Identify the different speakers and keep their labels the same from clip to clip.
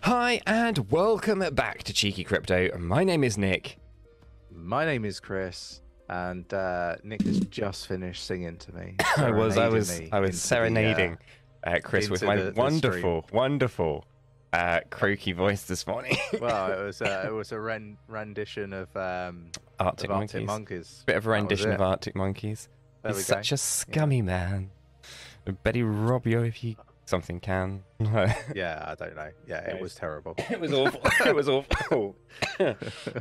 Speaker 1: Hi, and welcome back to Cheeky Crypto. My name is Nick.
Speaker 2: My name is Chris, and uh, Nick has just finished singing to me.
Speaker 1: I was, I
Speaker 2: serenading
Speaker 1: was, I was
Speaker 2: into the,
Speaker 1: serenading uh, Chris with my
Speaker 2: the- the
Speaker 1: wonderful, wonderful, uh, croaky voice this morning.
Speaker 2: uh, well, it was uh, it was a ren- rendition of um,
Speaker 1: Arctic
Speaker 2: of
Speaker 1: Monkeys.
Speaker 2: Arctic Monkeys.
Speaker 1: Bit of a rendition of. Arctic Monkeys.
Speaker 2: There
Speaker 1: He's such a scummy man. Betty rob you if you something can.
Speaker 2: Yeah, I don't know. Yeah, it was terrible.
Speaker 1: It was awful. it was awful.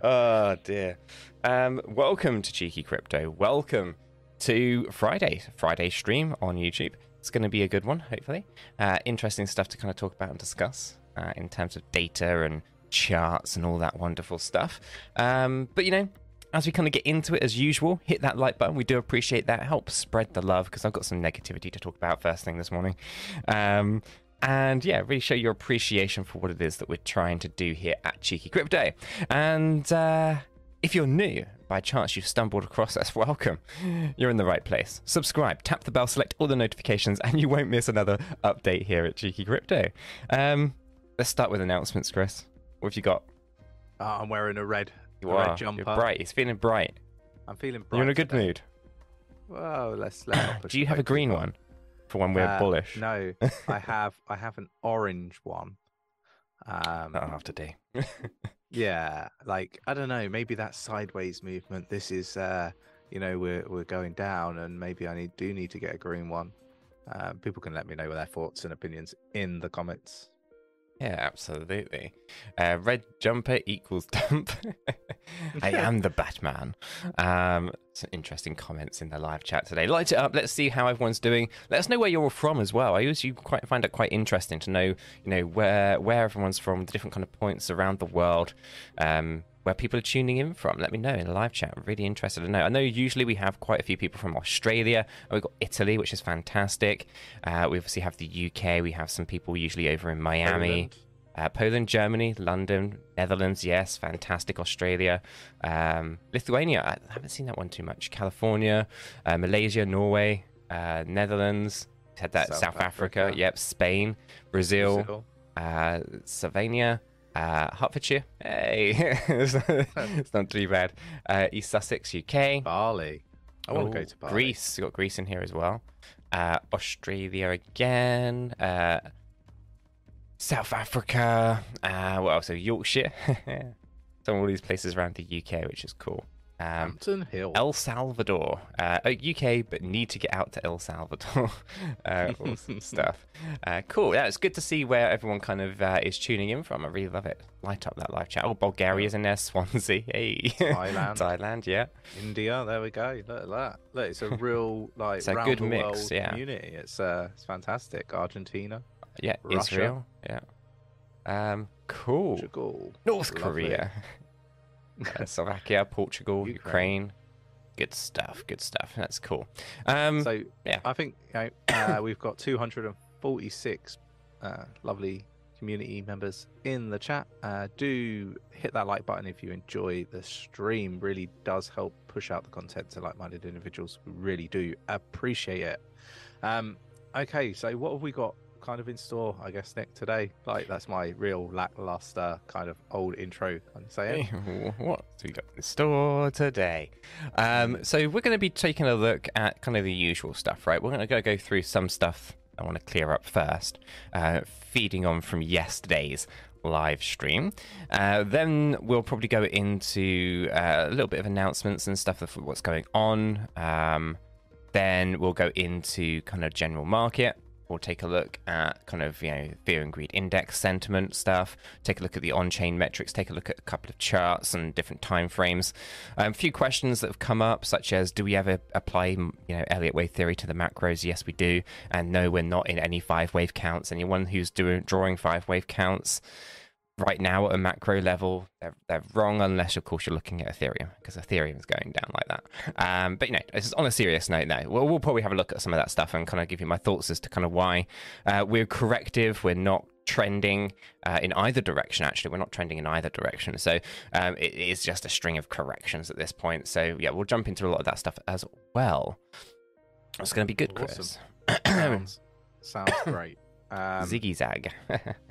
Speaker 1: oh dear. Um, welcome to Cheeky Crypto. Welcome to Friday, Friday stream on YouTube. It's going to be a good one, hopefully. Uh, interesting stuff to kind of talk about and discuss uh, in terms of data and charts and all that wonderful stuff. Um, but you know, as we kind of get into it, as usual, hit that like button. We do appreciate that. Help spread the love because I've got some negativity to talk about first thing this morning. Um, and yeah, really show your appreciation for what it is that we're trying to do here at Cheeky Crypto. And uh, if you're new, by chance you've stumbled across us, welcome. You're in the right place. Subscribe, tap the bell, select all the notifications, and you won't miss another update here at Cheeky Crypto. Um, let's start with announcements, Chris. What have you got?
Speaker 2: Uh, I'm wearing a red,
Speaker 1: You are. You're bright. It's feeling bright.
Speaker 2: I'm feeling bright.
Speaker 1: You're in a good
Speaker 2: today.
Speaker 1: mood.
Speaker 2: Well, let's push
Speaker 1: Do you have a green one for when we're
Speaker 2: Uh,
Speaker 1: bullish?
Speaker 2: No, I have I have an orange one. Um,
Speaker 1: That'll have to do.
Speaker 2: Yeah, like I don't know, maybe that sideways movement. This is, uh, you know, we're we're going down, and maybe I need do need to get a green one. Uh, people can let me know their thoughts and opinions in the comments.
Speaker 1: Yeah, absolutely. Uh, red jumper equals dump. I am the Batman. Um, some interesting comments in the live chat today. Light it up. Let's see how everyone's doing. Let us know where you're all from as well. I usually quite find it quite interesting to know, you know, where where everyone's from, the different kind of points around the world, um, where people are tuning in from. Let me know in the live chat. I'm really interested to know. I know usually we have quite a few people from Australia. We've got Italy, which is fantastic. Uh, we obviously have the UK. We have some people usually over in Miami.
Speaker 2: Poland.
Speaker 1: Uh, Poland, Germany, London, Netherlands, yes, fantastic. Australia, um, Lithuania, I haven't seen that one too much. California, uh, Malaysia, Norway, uh, Netherlands, had that South,
Speaker 2: South
Speaker 1: Africa,
Speaker 2: Africa.
Speaker 1: yep, Spain, Brazil,
Speaker 2: Brazil.
Speaker 1: uh, Slovenia, uh, Hertfordshire, hey, it's, not, it's not too bad. Uh, East Sussex, UK,
Speaker 2: Bali. I want to go to Bali.
Speaker 1: Greece, you got Greece in here as well. Uh, Australia again. Uh, South Africa. Uh, what else? So Yorkshire. so all these places around the UK, which is cool. Um,
Speaker 2: Hampton Hill.
Speaker 1: El Salvador, uh, UK, but need to get out to El Salvador. uh, awesome stuff. Uh, cool. Yeah, it's good to see where everyone kind of uh, is tuning in from. I really love it. Light up that live chat. Oh, Bulgaria's in there. Swansea. Hey.
Speaker 2: Thailand.
Speaker 1: Thailand. Yeah.
Speaker 2: India. There we go. Look at that. Look, it's a real like
Speaker 1: It's a
Speaker 2: round
Speaker 1: good
Speaker 2: the
Speaker 1: mix,
Speaker 2: world
Speaker 1: yeah.
Speaker 2: community. It's uh, it's fantastic. Argentina,
Speaker 1: Yeah.
Speaker 2: Russia.
Speaker 1: Israel. Yeah. Um. Cool.
Speaker 2: Portugal,
Speaker 1: North
Speaker 2: Lovely.
Speaker 1: Korea, uh, Slovakia, Portugal,
Speaker 2: Ukraine.
Speaker 1: Ukraine. Good stuff. Good stuff. That's cool. Um.
Speaker 2: So
Speaker 1: yeah.
Speaker 2: I think you know, uh, we've got 246 uh, lovely community members in the chat. Uh, do hit that like button if you enjoy the stream. Really does help push out the content to like-minded individuals. We really do appreciate it. Um, okay, so what have we got kind of in store? I guess Nick today. Like that's my real lackluster kind of old intro. I'm saying.
Speaker 1: What we got in store today? Um, so we're going to be taking a look at kind of the usual stuff, right? We're going to go through some stuff I want to clear up first, uh, feeding on from yesterday's live stream. Uh, then we'll probably go into uh, a little bit of announcements and stuff of what's going on. Um, then we'll go into kind of general market. We'll take a look at kind of you know fear and greed index sentiment stuff. Take a look at the on-chain metrics. Take a look at a couple of charts and different time frames. Um, a few questions that have come up, such as do we ever apply you know Elliott wave theory to the macros? Yes, we do. And no, we're not in any five wave counts. Anyone who's doing drawing five wave counts right now at a macro level, they're, they're wrong unless, of course, you're looking at Ethereum because Ethereum is going down like that. Um, but you know, it's on a serious note now. We'll, we'll probably have a look at some of that stuff and kind of give you my thoughts as to kind of why uh, we're corrective. We're not trending uh, in either direction. Actually, we're not trending in either direction. So um, it is just a string of corrections at this point. So yeah, we'll jump into a lot of that stuff as well. It's going to be good, Chris.
Speaker 2: Awesome. sounds sounds great. Um,
Speaker 1: Ziggy zag.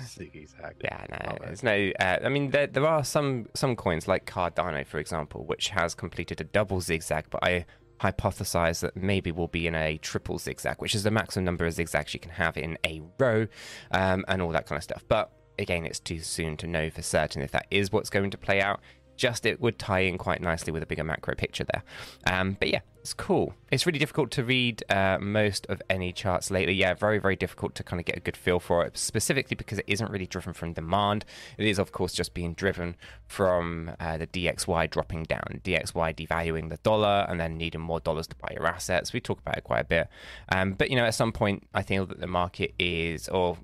Speaker 2: zag.
Speaker 1: Yeah, no, there's no. Uh, I mean, there there are some some coins like Cardano, for example, which has completed a double zigzag, but I hypothesize that maybe we'll be in a triple zigzag, which is the maximum number of zigzags you can have in a row, um, and all that kind of stuff. But again, it's too soon to know for certain if that is what's going to play out. Just it would tie in quite nicely with a bigger macro picture there. Um, but yeah, it's cool. It's really difficult to read uh, most of any charts lately. Yeah, very, very difficult to kind of get a good feel for it, specifically because it isn't really driven from demand. It is, of course, just being driven from uh, the DXY dropping down, DXY devaluing the dollar and then needing more dollars to buy your assets. We talk about it quite a bit. Um, but, you know, at some point, I think that the market is, or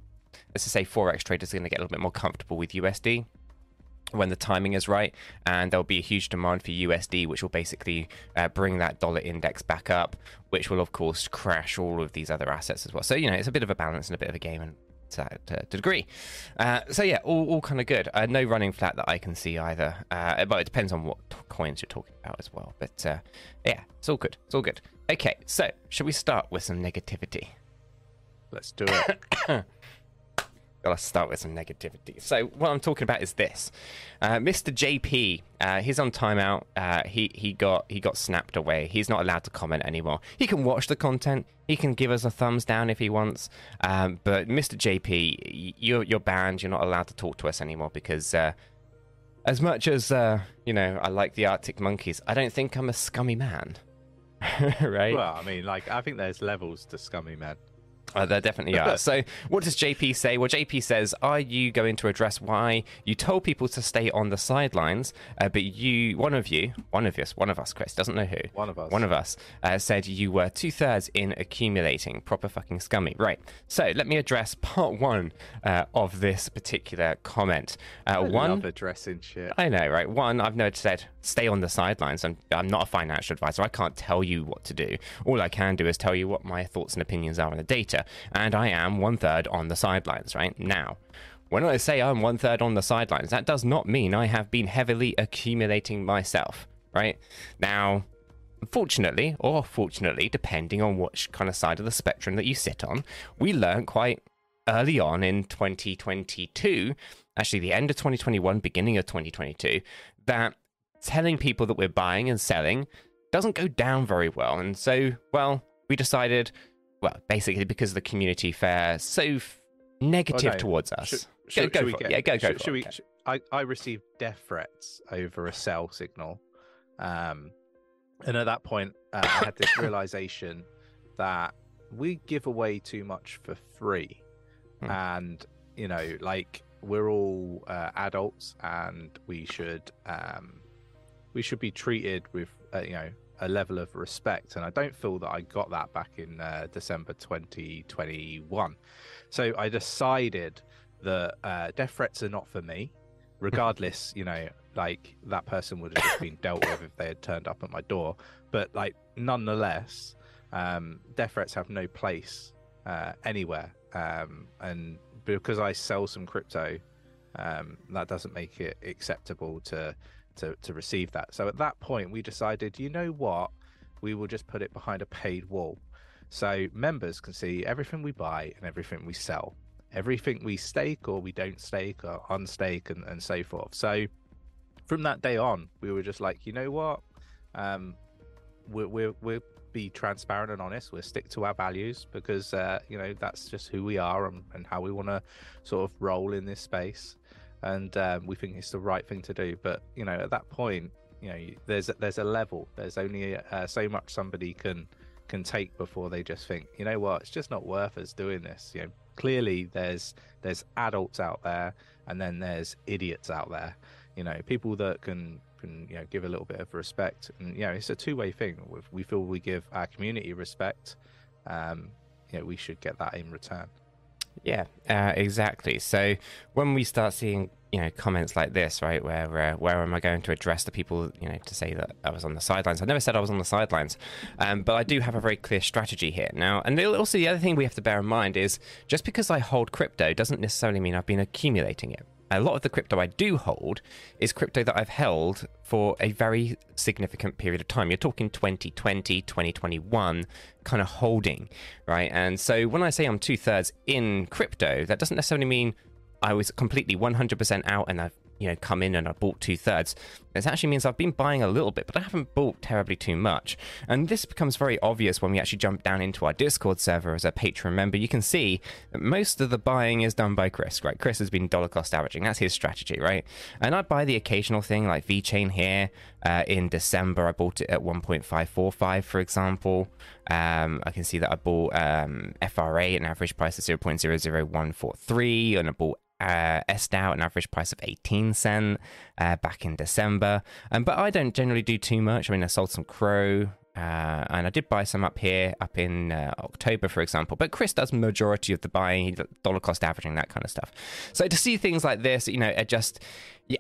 Speaker 1: let's just say Forex traders are going to get a little bit more comfortable with USD when the timing is right, and there'll be a huge demand for USD, which will basically uh, bring that dollar index back up, which will of course crash all of these other assets as well. So you know, it's a bit of a balance and a bit of a game, and to, to, to degree. Uh, so yeah, all, all kind of good. Uh, no running flat that I can see either, uh, but it depends on what t- coins you're talking about as well. But uh, yeah, it's all good. It's all good. Okay, so should we start with some negativity?
Speaker 2: Let's do it.
Speaker 1: Gotta start with some negativity. So what I'm talking about is this: uh, Mr. JP, uh, he's on timeout. Uh, he he got he got snapped away. He's not allowed to comment anymore. He can watch the content. He can give us a thumbs down if he wants. Um, but Mr. JP, you're you're banned. You're not allowed to talk to us anymore because. Uh, as much as uh, you know, I like the Arctic Monkeys. I don't think I'm a scummy man, right?
Speaker 2: well, I mean, like, I think there's levels to scummy man.
Speaker 1: Uh, there definitely are. so, what does JP say? Well, JP says, Are you going to address why you told people to stay on the sidelines, uh, but you, one of you, one of us, one of us, Chris, doesn't know who,
Speaker 2: One of us.
Speaker 1: one of us, uh, said you were two thirds in accumulating. Proper fucking scummy. Right. So, let me address part one uh, of this particular comment. Uh,
Speaker 2: I
Speaker 1: one.
Speaker 2: love addressing shit.
Speaker 1: I know, right? One, I've never said stay on the sidelines. I'm, I'm not a financial advisor. I can't tell you what to do. All I can do is tell you what my thoughts and opinions are on the data. And I am one third on the sidelines, right? Now, when I say I'm one third on the sidelines, that does not mean I have been heavily accumulating myself, right? Now, unfortunately, or fortunately, depending on which kind of side of the spectrum that you sit on, we learned quite early on in 2022, actually the end of 2021, beginning of 2022, that telling people that we're buying and selling doesn't go down very well. And so, well, we decided, well, basically because the community fare so f- negative
Speaker 2: no,
Speaker 1: towards us.
Speaker 2: Should,
Speaker 1: go
Speaker 2: should,
Speaker 1: go
Speaker 2: should we
Speaker 1: for
Speaker 2: get,
Speaker 1: it. Yeah, go, go
Speaker 2: should,
Speaker 1: for it. Okay.
Speaker 2: I, I received death threats over a sell signal. Um, and at that point, uh, I had this realization that we give away too much for free.
Speaker 1: Hmm.
Speaker 2: And, you know, like we're all uh, adults and we should um, we should be treated with, uh, you know, a level of respect. And I don't feel that I got that back in uh, December 2021. So I decided that uh, death threats are not for me. Regardless, you know, like that person would have just been dealt with if they had turned up at my door. But like, nonetheless, um, death threats have no place uh, anywhere. Um, and because I sell some crypto, um, that doesn't make it acceptable to, to to receive that. So at that point, we decided, you know what, we will just put it behind a paid wall. So members can see everything we buy and everything we sell, everything we stake or we don't stake or unstake and, and so forth. So from that day on, we were just like, you know what, um, we're, we're, we'll be transparent and honest. We'll stick to our values because, uh, you know, that's just who we are and, and how we want to sort of roll in this space. And um, we think it's the right thing to do. But, you know, at that point, you know, there's there's a level. There's only uh, so much somebody can can take before they just think, you know what, it's just not worth us doing this. You know, clearly there's there's adults out there, and then there's idiots out there. You know, people that can can you know give a little bit of respect, and you know, it's a two way thing. We feel we give our community respect, um, you know, we should get that in return.
Speaker 1: Yeah, uh, exactly. So when we start seeing, you know, comments like this, right, where uh, where am I going to address the people, you know, to say that I was on the sidelines? I never said I was on the sidelines, um, but I do have a very clear strategy here now. And also the other thing we have to bear in mind is just because I hold crypto doesn't necessarily mean I've been accumulating it. A lot of the crypto I do hold is crypto that I've held for a very significant period of time. You're talking 2020, 2021 kind of holding, right? And so when I say I'm two thirds in crypto, that doesn't necessarily mean I was completely 100% out and I've you know come in and I bought two thirds. This actually means I've been buying a little bit, but I haven't bought terribly too much. And this becomes very obvious when we actually jump down into our Discord server as a Patreon member. You can see that most of the buying is done by Chris, right? Chris has been dollar cost averaging. That's his strategy, right? And I'd buy the occasional thing like VeChain here. Uh, in December, I bought it at 1.545, for example. Um, I can see that I bought um, FRA at an average price of 0.00143, and I bought uh, SDAO an average price of 18 cent uh, back in December. Um, but I don't generally do too much. I mean, I sold some CRO. Uh, and I did buy some up here, up in uh, October, for example. But Chris does majority of the buying, dollar cost averaging, that kind of stuff. So to see things like this, you know, are just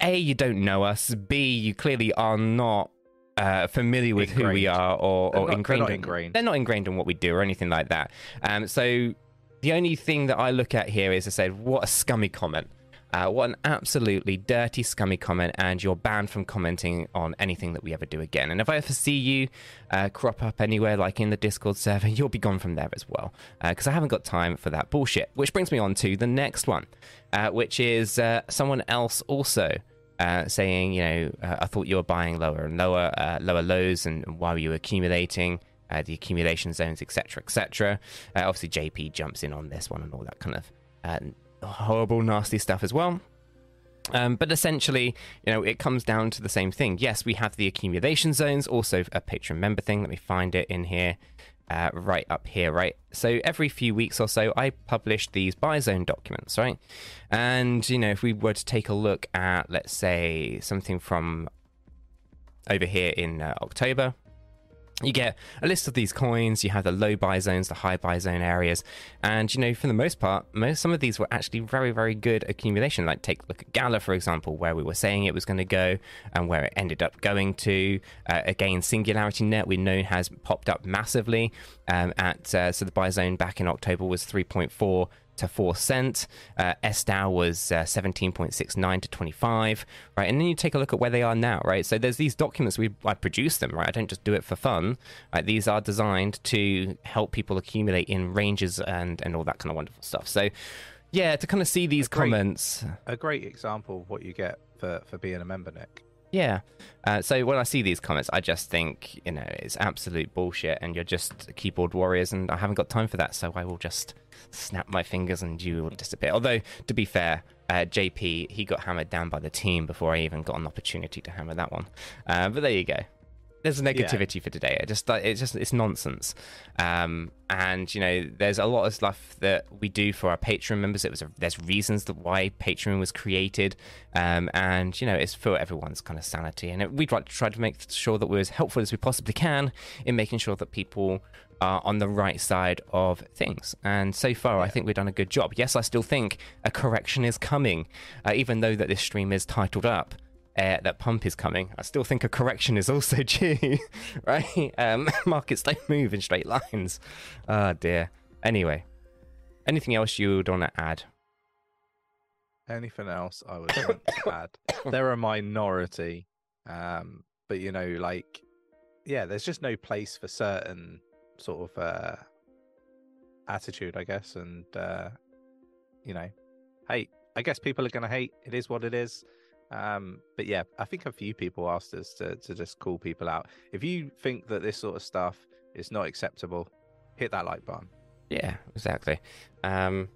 Speaker 1: a you don't know us. B you clearly are not uh, familiar with
Speaker 2: Ingrained.
Speaker 1: who we are or,
Speaker 2: They're
Speaker 1: or
Speaker 2: not- they're
Speaker 1: ingrained, in- They're not ingrained in what we do or anything like that. Um, so the only thing that I look at here is to say, what a scummy comment. Uh, what an absolutely dirty, scummy comment, and you're banned from commenting on anything that we ever do again. And if I ever see you uh, crop up anywhere, like in the Discord server, you'll be gone from there as well, because I haven't got time for that bullshit. Which brings me on to the next one, uh, which is uh, someone else also uh, saying, you know, uh, I thought you were buying lower and lower, uh, lower lows, and why were you accumulating? Uh, the accumulation zones, etc., etc. Uh, obviously, JP jumps in on this one and all that kind of uh, horrible, nasty stuff as well. Um, but essentially, you know, it comes down to the same thing. Yes, we have the accumulation zones, also a patron member thing. Let me find it in here, uh, right up here, right? So every few weeks or so, I publish these buy zone documents, right? And, you know, if we were to take a look at, let's say, something from over here in uh, October, you get a list of these coins you have the low buy zones the high buy zone areas and you know for the most part most some of these were actually very very good accumulation. Like take a look at gala for example where we were saying it was going to go and where it ended up going to. Uh, again SingularityNET we know has popped up massively um, at uh, so the buy zone back in october was 3.4 to 4 cent. Uh, SDAO was uh, 17.69 to 25, right? And then you take a look at where they are now, right? So there's these documents, we I produce them, right? I don't just do it for fun. Right? These are designed to help people accumulate in ranges and, and all that kind of wonderful stuff. So, yeah, to kind of see these
Speaker 2: Great.
Speaker 1: comments.
Speaker 2: A great example of what you get for, for being a member, Nick.
Speaker 1: Yeah. Uh, so when I see these comments, I just think, you know, it's absolute bullshit and you're just keyboard warriors and I haven't got time for that. So I will just snap my fingers and you will disappear. Although, to be fair, uh, JP, he got hammered down by the team before I even got an opportunity to hammer that one. Uh, but there you go. There's a negativity for today. It just it's just it's nonsense. Um, and you know, there's a lot of stuff that we do for our Patreon members. It was a, there's reasons that why Patreon was created, um, and you know, it's for everyone's kind of sanity. And it, we'd like to try to make sure that we're as helpful as we possibly can in making sure that people are on the right side of things. And so far, I think we've done a good job. Yes, I still think a correction is coming, uh, even though that this stream is titled up uh, that pump is coming. I still think a correction is also due, right? Um, markets don't move in straight lines. Oh dear. Anyway, anything else you would want to add?
Speaker 2: Anything else I would want to add? They're a minority, um, but you know, like, yeah, there's just no place for certain sort of uh, attitude, I guess, and uh, you know, hate. I guess people are going to hate. It is what it is. Um, but yeah, I think a few people asked us to, to just call people out. If you think that this sort of stuff is not acceptable, hit that like button.
Speaker 1: Yeah, exactly. Um,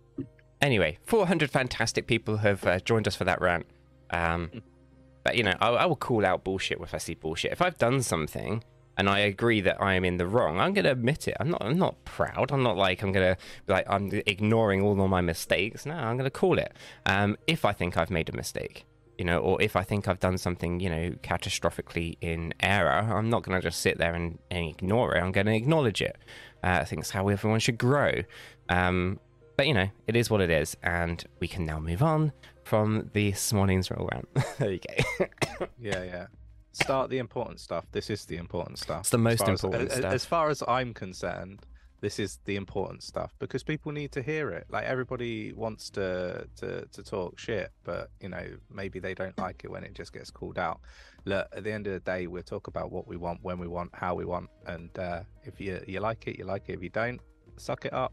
Speaker 1: anyway, 400 fantastic people have uh, joined us for that rant. Um, but you know, I, I will call out bullshit if I see bullshit. If I've done something and I agree that I am in the wrong, I'm going to admit it. I'm not. I'm not proud. I'm not like I'm going to like I'm ignoring all of my mistakes. No, I'm going to call it. Um, if I think I've made a mistake, you know, or if I think I've done something, you know, catastrophically in error, I'm not going to just sit there and, and ignore it. I'm going to acknowledge it. Uh, I think it's how everyone should grow. Um, but you know, it is what it is, and we can now move on from this morning's roll round. there you go.
Speaker 2: Yeah, yeah. Start the important stuff. This is the important stuff.
Speaker 1: It's the most
Speaker 2: As as-
Speaker 1: important
Speaker 2: as,
Speaker 1: stuff.
Speaker 2: As far as I'm concerned, this is the important stuff because people need to hear it. Like everybody wants to to to talk shit, but you know maybe they don't like it when it just gets called out. Look, at the end of the day, we'll talk about what we want, when we want, how we want, and uh, if you you like it, you like it. If you don't, suck it up.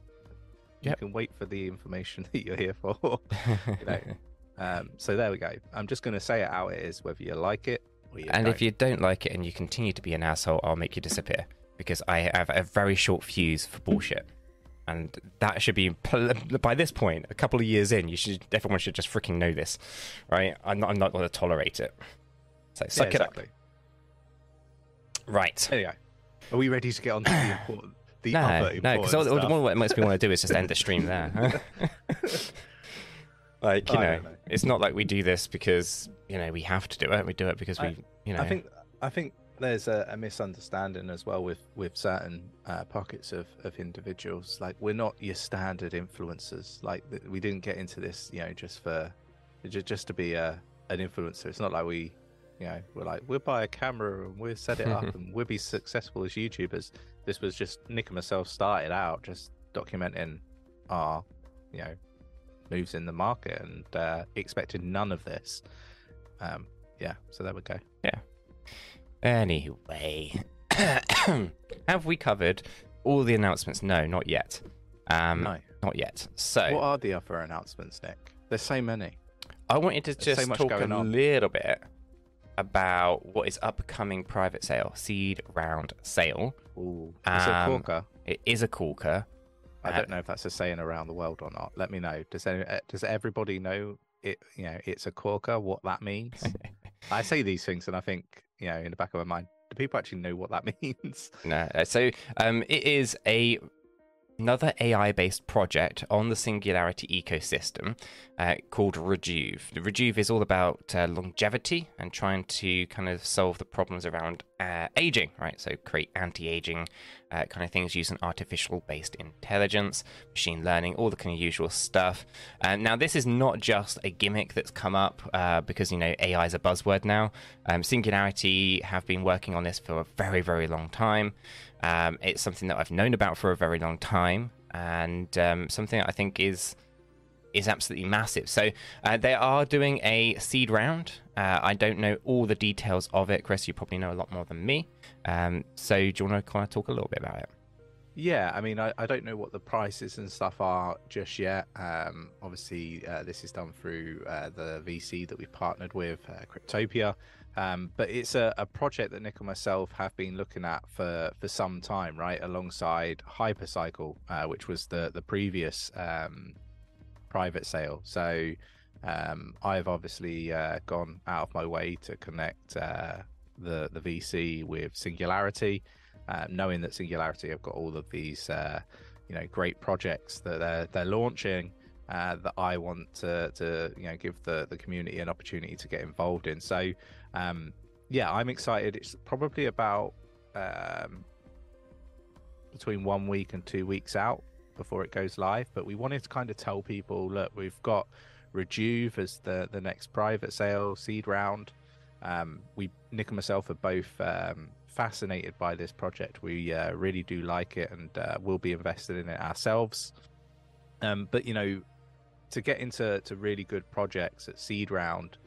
Speaker 2: You can wait for the information that you're here for. you know. Um, so there we go. I'm just going to say it how it is, whether you like it or you
Speaker 1: and
Speaker 2: don't.
Speaker 1: if you don't like it and you continue to be an asshole, I'll make you disappear because I have a very short fuse for bullshit. And that should be by this point, a couple of years in, you should everyone should just freaking know this, right? I'm not, I'm not going to tolerate it. So
Speaker 2: Yeah,
Speaker 1: suck it
Speaker 2: exactly.
Speaker 1: up. Right.
Speaker 2: Anyway, are we ready to get on to the important, the
Speaker 1: no, no, because all, all, all what it makes me want to do is just end the stream there. like you know,
Speaker 2: know.
Speaker 1: it's not like we do this because you know we have to do it. We do it because we, you know.
Speaker 2: I think I think there's a, a misunderstanding as well with with certain uh, pockets of of individuals. Like we're not your standard influencers. Like we didn't get into this, you know, just for just just to be a an influencer. It's not like we, you know, we're like we'll buy a camera and we'll set it up and we'll be successful as YouTubers. This was just Nick and myself started out just documenting our, you know, moves in the market and uh, expected none of this. Um, yeah, so there we go.
Speaker 1: Anyway, have we covered all the announcements? No, not yet. Um,
Speaker 2: No.
Speaker 1: not yet. So
Speaker 2: What are the other announcements, Nick? There's so many.
Speaker 1: I wanted to
Speaker 2: There's
Speaker 1: just
Speaker 2: much
Speaker 1: talk a
Speaker 2: on.
Speaker 1: little bit about what is upcoming private sale, seed round sale.
Speaker 2: Ooh, it's a
Speaker 1: Um,
Speaker 2: corker.
Speaker 1: It is a corker.
Speaker 2: I
Speaker 1: uh,
Speaker 2: don't know if that's a saying around the world or not. Let me know. Does any, uh, does everybody know it? You know, it's a corker. What that means? I say these things, and I think you know, in the back of my mind, do people actually know what that means?
Speaker 1: No. uh, So um, it is a another AI-based project on the Singularity ecosystem uh, called Rejuve. Rejuve is all about uh, longevity and trying to kind of solve the problems around uh, aging, right? So create anti-aging uh, kind of things using artificial-based intelligence, machine learning, all the kind of usual stuff. Uh, now, this is not just a gimmick that's come up uh, because you know AI is a buzzword now. Um, Singularity have been working on this for a very, very long time. Um, it's something that I've known about for a very long time, and um, something that I think is is absolutely massive. So uh, they are doing a seed round. Uh, I don't know all the details of it, Chris. You probably know a lot more than me. Um, so do you want to kind of talk a little bit about it?
Speaker 2: Yeah, I mean, I, I don't know what the prices and stuff are just yet. Um, obviously, uh, this is done through uh, the VC that we've partnered with, uh, Cryptopia. Um, but it's a, a project that Nick and myself have been looking at for, for some time, right? Alongside Hypercycle, uh, which was the, the previous um, private sale. So um, I've obviously uh, gone out of my way to connect uh, the, the VC with Singularity uh, knowing that Singularity have got all of these, uh, you know, great projects that they're they're launching. Uh, that I want to, to you know give the, the community an opportunity to get involved in. So um, yeah, I'm excited. It's probably about um, between one week and two weeks out before it goes live. But we wanted to kind of tell people, look, we've got Rejuve as the the next private sale seed round. Um, we Nick and myself are both um, fascinated by this project. We uh, really do like it, and uh, we'll be invested in it ourselves. Um, but you know, to get into to really good projects at seed round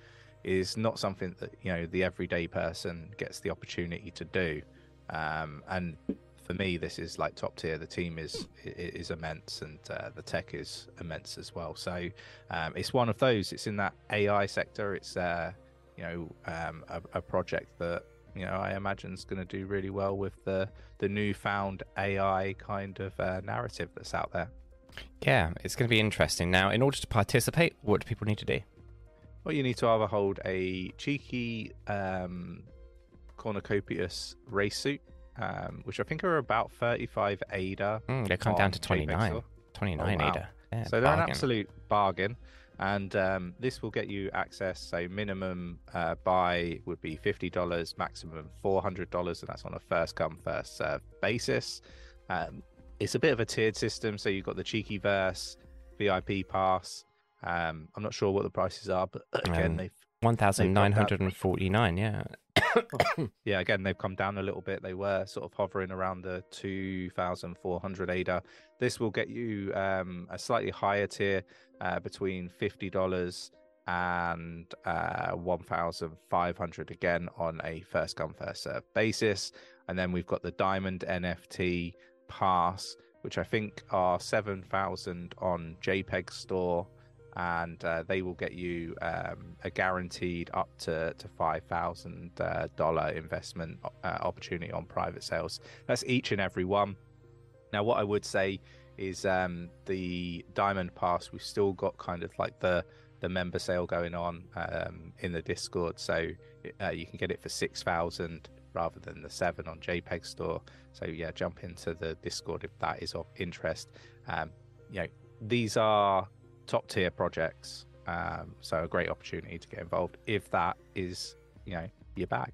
Speaker 2: is not something that you know the everyday person gets the opportunity to do. Um, and for me, this is like top tier. The team is is immense, and uh, the tech is immense as well. So um, it's one of those. It's in that AI sector. It's uh, you know um, a, a project that you know I imagine is going to do really well with the the newfound AI kind of uh, narrative that's out there.
Speaker 1: Yeah, it's going to be interesting. Now, in order to participate, what do people need to do?
Speaker 2: Well, you need to either hold a cheeky um, Cornucopias race suit, um, which I think are about 35 ADA.
Speaker 1: Mm, they come down to
Speaker 2: JPEG
Speaker 1: 29.
Speaker 2: Store.
Speaker 1: 29
Speaker 2: Oh, wow.
Speaker 1: ADA. Yeah,
Speaker 2: so they're an absolute bargain. And um, this will get you access. So minimum uh, buy would be fifty dollars, maximum four hundred dollars, and that's on a first come first serve basis. Um, it's a bit of a tiered system. So you've got the cheeky verse, VIP pass. Um, I'm not sure what the prices are, but again,
Speaker 1: Um,
Speaker 2: they've
Speaker 1: 1,949, yeah.
Speaker 2: yeah, again, they've come down a little bit. They were sort of hovering around the 2,400 ADA. This will get you um, a slightly higher tier uh, between $50 and uh, 1,500 again on a first come, first serve basis. And then we've got the Diamond NFT pass, which I think are seven thousand on JPEG Store, and uh, they will get you um, a guaranteed up to to five thousand uh, investment uh, opportunity on private sales. That's each and every one. Now, what I would say is um, the Diamond Pass. We've still got kind of like the the member sale going on um, in the Discord, so uh, you can get it for six thousand rather than the seven on JPEG Store. So yeah, jump into the Discord if that is of interest. Um, you know, these are top tier projects, um, so a great opportunity to get involved if that is you know your bag.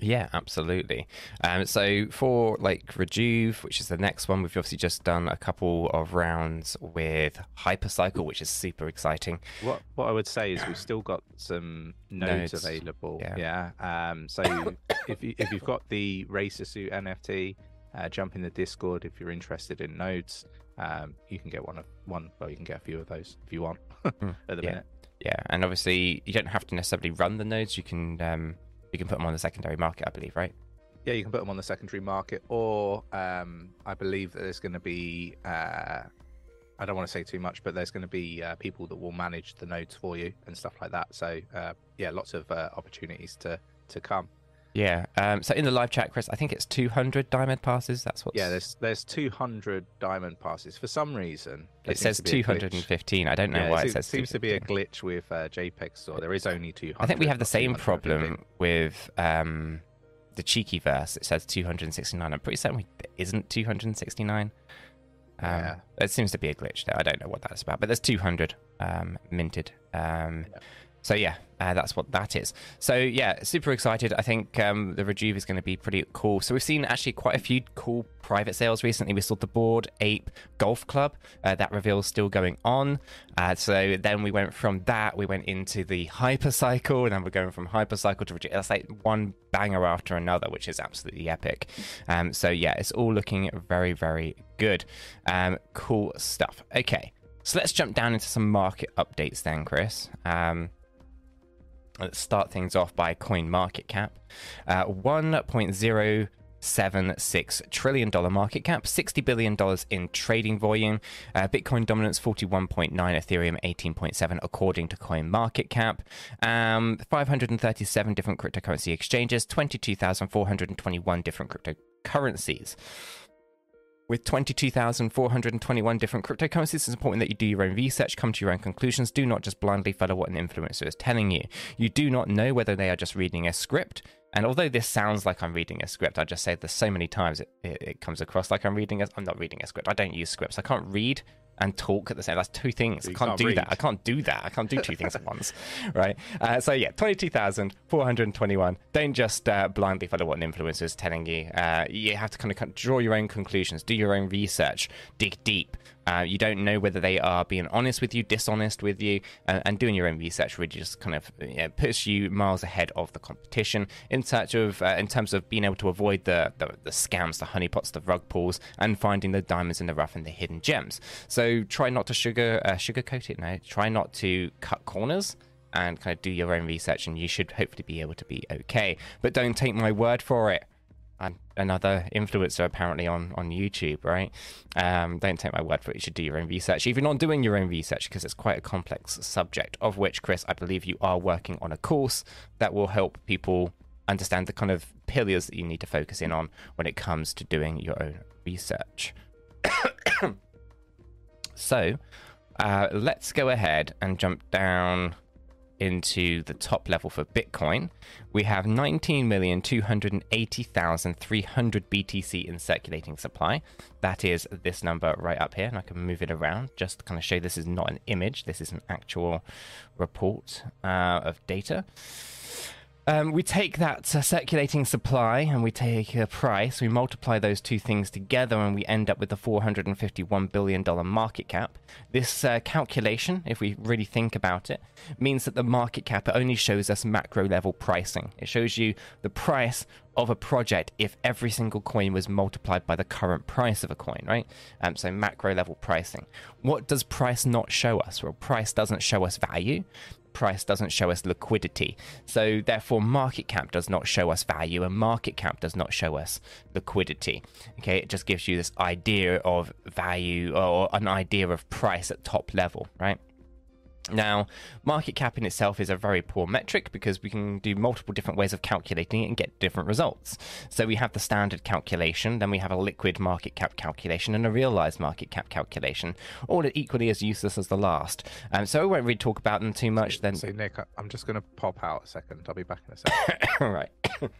Speaker 1: Yeah, absolutely. Um, so for like Rejuve, which is the next one, we've obviously just done a couple of rounds with Hypercycle, which is super exciting.
Speaker 2: What what I would say is we've still got some nodes,
Speaker 1: Nodes,
Speaker 2: available.
Speaker 1: yeah.
Speaker 2: Yeah. Um. So if you if you've got the Racer Suit NFT, uh, jump in the Discord if you're interested in nodes. Um. You can get one of one. Well, you can get a few of those if you want.
Speaker 1: Mm,
Speaker 2: at the
Speaker 1: yeah.
Speaker 2: minute.
Speaker 1: Yeah, and obviously you don't have to necessarily run the nodes. You can um, you can put them on the secondary market, I believe, right?
Speaker 2: Yeah, you can put them on the secondary market, or um, I believe that there's going to be. Uh, I don't want to say too much, but there's going to be uh, people that will manage the nodes for you and stuff like that. So uh, yeah, lots of uh, opportunities to to come.
Speaker 1: Yeah. Um, so in the live chat, Chris, I think it's 200 diamond passes. That's what.
Speaker 2: Yeah, there's there's 200 diamond passes. For some reason,
Speaker 1: It says
Speaker 2: seems to be a glitch.
Speaker 1: 215. I don't know
Speaker 2: Yeah,
Speaker 1: why
Speaker 2: it
Speaker 1: it
Speaker 2: seems, seems to be a glitch with uh, JPEG Store. There is only 200.
Speaker 1: I think we have the same problem with um, the cheeky verse. It says 269. I'm pretty certain we, there isn't 269. Um,
Speaker 2: Yeah.
Speaker 1: It seems to be a glitch there. I don't know what that's about, but there's 200 um, minted. Um,
Speaker 2: Yeah.
Speaker 1: So yeah, uh, that's what that is. So yeah, super excited. I think um, the Rejuve is going to be pretty cool. So we've seen actually quite a few cool private sales recently. We saw the Bored Ape Golf Club. Uh, that reveal is still going on. Uh, so then we went from that, we went into the Hypercycle, and then we're going from Hypercycle to Rejuve. That's like one banger after another, which is absolutely epic. Um, so yeah, it's all looking very, very good. Um, cool stuff. Okay. So let's jump down into some market updates then, Chris. Um, Let's start things off by coin market cap. Uh, 1.076 trillion dollar market cap, 60 billion dollars in trading volume. Uh, Bitcoin dominance 41.9, Ethereum 18.7, according to Coin Market Cap. Um, 537 different cryptocurrency exchanges, 22,421 different cryptocurrencies with 22,421 different cryptocurrencies, it's important that you do your own research, come to your own conclusions. Do not just blindly follow what an influencer is telling you. You do not know whether they are just reading a script. And although this sounds like I'm reading a script, I just say this so many times it, it, it comes across like I'm reading a. I'm not reading a script. I don't use scripts. I can't read and talk at the same. That's two things. I can't,
Speaker 2: can't
Speaker 1: do
Speaker 2: read.
Speaker 1: that. I can't do that. I can't do two things at once, right? Uh, so yeah, twenty-two thousand four hundred twenty-one. Don't just uh, blindly follow what an influencer is telling you. Uh, you have to kind of draw your own conclusions, do your own research, dig deep. Uh, you don't know whether they are being honest with you, dishonest with you, uh, and doing your own research really just kind of you know, puts you miles ahead of the competition in terms of uh, in terms of being able to avoid the, the the scams, the honeypots, the rug pulls, and finding the diamonds in the rough and the hidden gems. So try not to sugar uh, sugarcoat it. No, try not to cut corners and kind of do your own research, and you should hopefully be able to be okay. But don't take my word for it. Another influencer apparently on on YouTube, right? Um, don't take my word for it. You should do your own research, If you're not doing your own research, because it's quite a complex subject. Of which, Chris, I believe you are working on a course that will help people understand the kind of pillars that you need to focus in on when it comes to doing your own research. so, uh, let's go ahead and jump down into the top level for Bitcoin, we have 19,280,300 BTC in circulating supply. That is this number right up here, and I can move it around just to kind of show this is not an image, this is an actual report uh, of data. Um, we take that uh, circulating supply and we take a price, we multiply those two things together, and we end up with the $451 billion market cap. This uh, calculation, if we really think about it, means that the market cap only shows us macro level pricing. It shows you the price of a project if every single coin was multiplied by the current price of a coin, right? Um, so macro level pricing. What does price not show us? Well, price doesn't show us value price doesn't show us liquidity. So therefore, market cap does not show us value, and market cap does not show us liquidity. Okay, it just gives you this idea of value or an idea of price at top level, right? Now, market cap in itself is a very poor metric because we can do multiple different ways of calculating it and get different results. So we have the standard calculation, then we have a liquid market cap calculation and a realized market cap calculation, all equally as useless as the last. Um, so I won't really talk about them too much. Then,
Speaker 2: so Nick, I'm just going to pop out a second. I'll be back in a second.
Speaker 1: all right.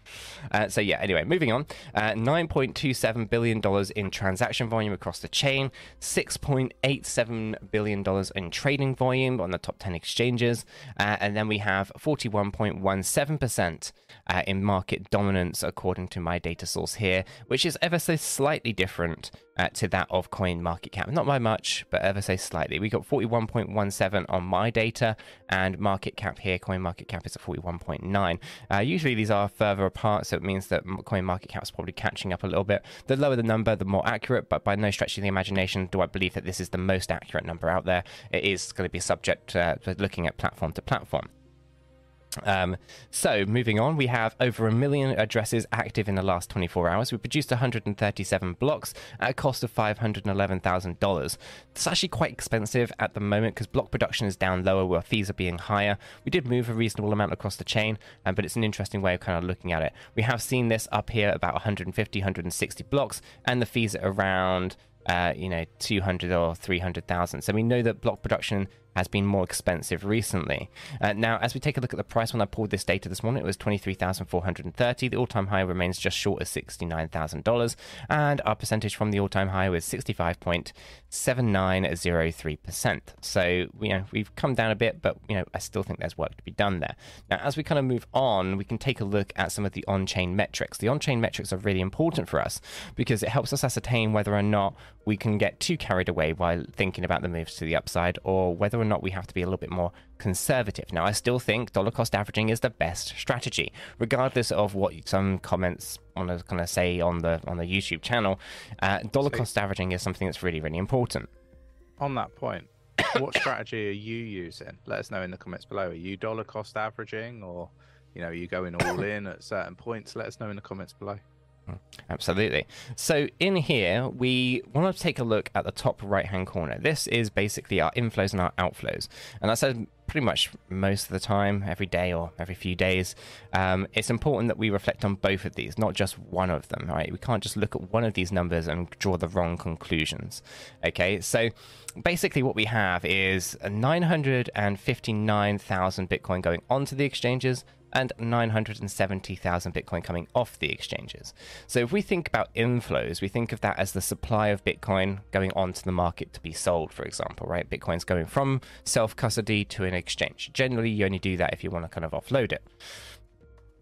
Speaker 1: uh, so yeah. Anyway, moving on. Uh, 9.27 billion dollars in transaction volume across the chain, 6.87 billion dollars in trading volume on the the top 10 exchanges. Uh, and then we have 41.17% uh, in market dominance, according to my data source here, which is ever so slightly different uh, to that of Coin Market Cap. Not by much, but ever so slightly. We got 41.17 on my data, and market cap here, Coin Market Cap is at 41.9. Uh, usually these are further apart, so it means that Coin Market Cap is probably catching up a little bit. The lower the number, the more accurate, but by no stretch of the imagination do I believe that this is the most accurate number out there. It is going to be subject uh, to looking at platform to platform. Um, so moving on, we have over a million addresses active in the last 24 hours. We produced 137 blocks at a cost of $511,000. It's actually quite expensive at the moment because block production is down lower where fees are being higher. We did move a reasonable amount across the chain, um, but it's an interesting way of kind of looking at it. We have seen this up here about 150, 160 blocks, and the fees are around uh, you know, 200 or 300,000. So we know that block production has been more expensive recently. Uh, now, as we take a look at the price when I pulled this data this morning, it was 23,430. The all-time high remains just short of $69,000, and our percentage from the all-time high was 65.7903%. So, you know, we've come down a bit, but, you know, I still think there's work to be done there. Now, as we kind of move on, we can take a look at some of the on-chain metrics. The on-chain metrics are really important for us because it helps us ascertain whether or not we can get too carried away while thinking about the moves to the upside or whether or not we have to be a little bit more conservative. Now, I still think dollar cost averaging is the best strategy, regardless of what some comments want to kind of say on the on the YouTube channel. Uh, dollar so, cost averaging is something that's really really important.
Speaker 2: On that point, what strategy are you using? Let us know in the comments below. Are you dollar cost averaging, or you know, are you going all in at certain points? Let us know in the comments below.
Speaker 1: Absolutely. So in here, we want to take a look at the top right-hand corner. This is basically our inflows and our outflows. And that's pretty much most of the time, every day or every few days. Um, it's important that we reflect on both of these, not just one of them, right? We can't just look at one of these numbers and draw the wrong conclusions. Okay, so basically what we have is 959,000 Bitcoin going onto the exchanges, and 970,000 Bitcoin coming off the exchanges. So if we think about inflows, we think of that as the supply of Bitcoin going onto the market to be sold, for example, right? Bitcoin's going from self custody to an exchange. Generally, you only do that if you want to kind of offload it.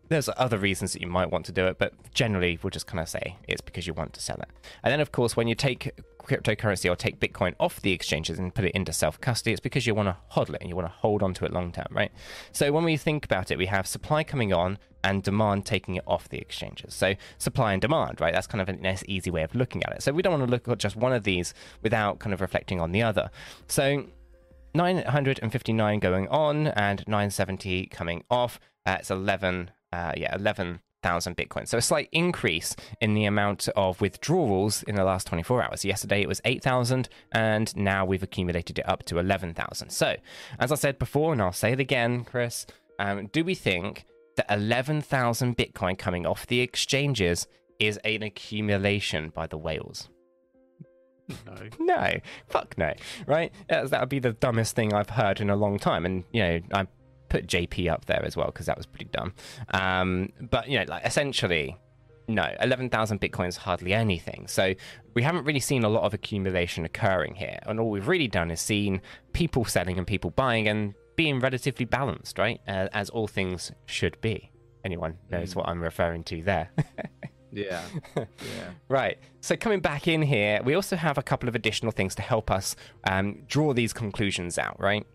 Speaker 1: There's other reasons that you might want to do it, but generally, we'll just kind of say it's because you want to sell it. And then, of course, when you take cryptocurrency or take Bitcoin off the exchanges and put it into self custody, it's because you want to hodl it and you want to hold on to it long term, right? So when we think about it, we have supply coming on and demand taking it off the exchanges. So supply and demand, right? That's kind of a nice, easy way of looking at it. So we don't want to look at just one of these without kind of reflecting on the other. So 959 going on and 970 coming off. It's 11, uh, yeah, 11 thousand Bitcoin. So a slight increase in the amount of withdrawals in the last 24 hours. Yesterday it was 8,000 and now we've accumulated it up to 11,000. So as I said before, and I'll say it again, Chris, um, do we think that 11,000 Bitcoin coming off the exchanges is an accumulation by the whales?
Speaker 2: No.
Speaker 1: no. Fuck no. Right? That would be the dumbest thing I've heard in a long time. And, you know, I'm put JP up there as well because that was pretty dumb. Um, but you know, like essentially, no, eleven thousand Bitcoin is hardly anything. So we haven't really seen a lot of accumulation occurring here, and all we've really done is seen people selling and people buying and being relatively balanced, right? Uh, as all things should be. Anyone knows mm. what I'm referring to there.
Speaker 2: Yeah. Yeah.
Speaker 1: right. So coming back in here, we also have a couple of additional things to help us um, draw these conclusions out, right?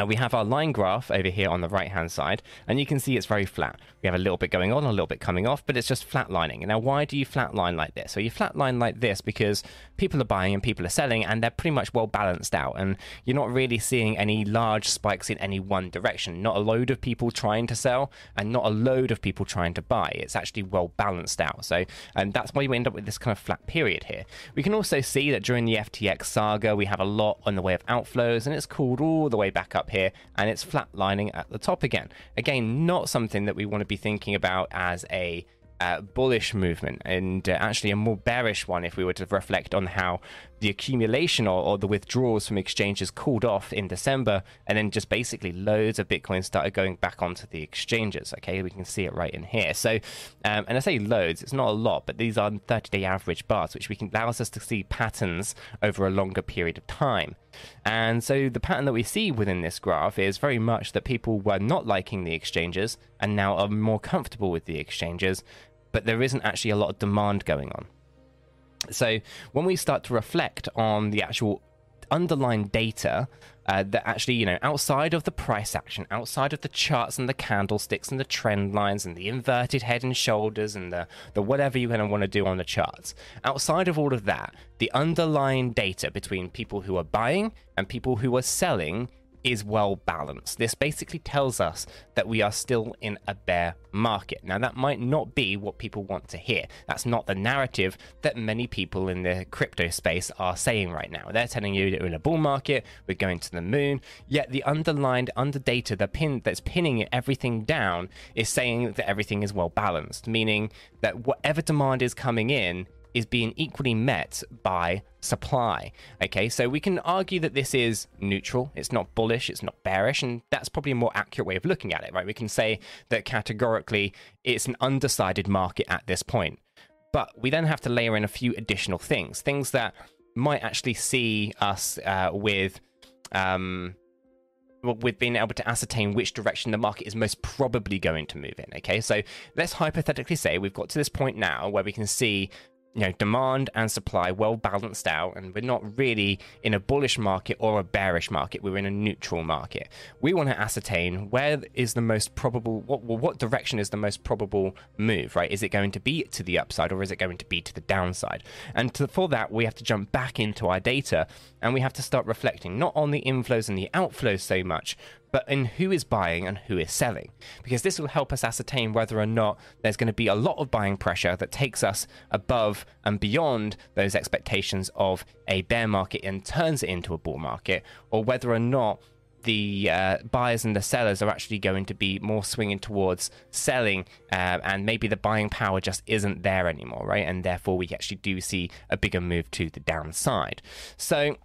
Speaker 1: Uh, we have our line graph over here on the right hand side, and you can see it's very flat. We have a little bit going on, a little bit coming off, but it's just flatlining. Now, why do you flatline like this? So you flatline like this because people are buying and people are selling, and they're pretty much well balanced out, and you're not really seeing any large spikes in any one direction. Not a load of people trying to sell, and not a load of people trying to buy. It's actually well balanced out. So, and that's why you end up with this kind of flat period here. We can also see that during the FTX saga, we have a lot on the way of outflows, and it's cooled all the way back up here, and it's flatlining at the top again. Again, not something that we want to be thinking about as a uh, bullish movement and uh, actually a more bearish one if we were to reflect on how the accumulation or, or, the withdrawals from exchanges cooled off in December and then just basically loads of Bitcoin started going back onto the exchanges. Okay, we can see it right in here. So, um, and I say loads, it's not a lot, but these are 30 day average bars, which we can allows us to see patterns over a longer period of time. And so the pattern that we see within this graph is very much that people were not liking the exchanges and now are more comfortable with the exchanges, but there isn't actually a lot of demand going on. So when we start to reflect on the actual underlying data uh, that actually, you know, outside of the price action, outside of the charts and the candlesticks and the trend lines and the inverted head and shoulders and the, the whatever you're going to want to do on the charts, outside of all of that, the underlying data between people who are buying and people who are selling is well balanced. This basically tells us that we are still in a bear market. Now, that might not be what people want to hear. That's not the narrative that many people in the crypto space are saying right now. They're telling you that we're in a bull market, we're going to the moon, yet the underlined under data, the pin that's pinning everything down is saying that everything is well balanced, meaning that whatever demand is coming in is being equally met by supply. Okay, so we can argue that this is neutral, it's not bullish, it's not bearish, and that's probably a more accurate way of looking at it, right? We can say that categorically it's an undecided market at this point. But we then have to layer in a few additional things, things that might actually see us uh, with. Um, with being able to ascertain which direction the market is most probably going to move in. Okay, so let's hypothetically say we've got to this point now where we can see you know demand and supply well balanced out and we're not really in a bullish market or a bearish market. We're in a neutral market. We want to ascertain where is the most probable what what direction is the most probable move right? Is it going to be to the upside or is it going to be to the downside? And to, for that we have to jump back into our data and we have to start reflecting not on the inflows and the outflows so much but in who is buying and who is selling. Because this will help us ascertain whether or not there's going to be a lot of buying pressure that takes us above and beyond those expectations of a bear market and turns it into a bull market, or whether or not the uh, buyers and the sellers are actually going to be more swinging towards selling, uh, and maybe the buying power just isn't there anymore, right? And therefore, we actually do see a bigger move to the downside. So,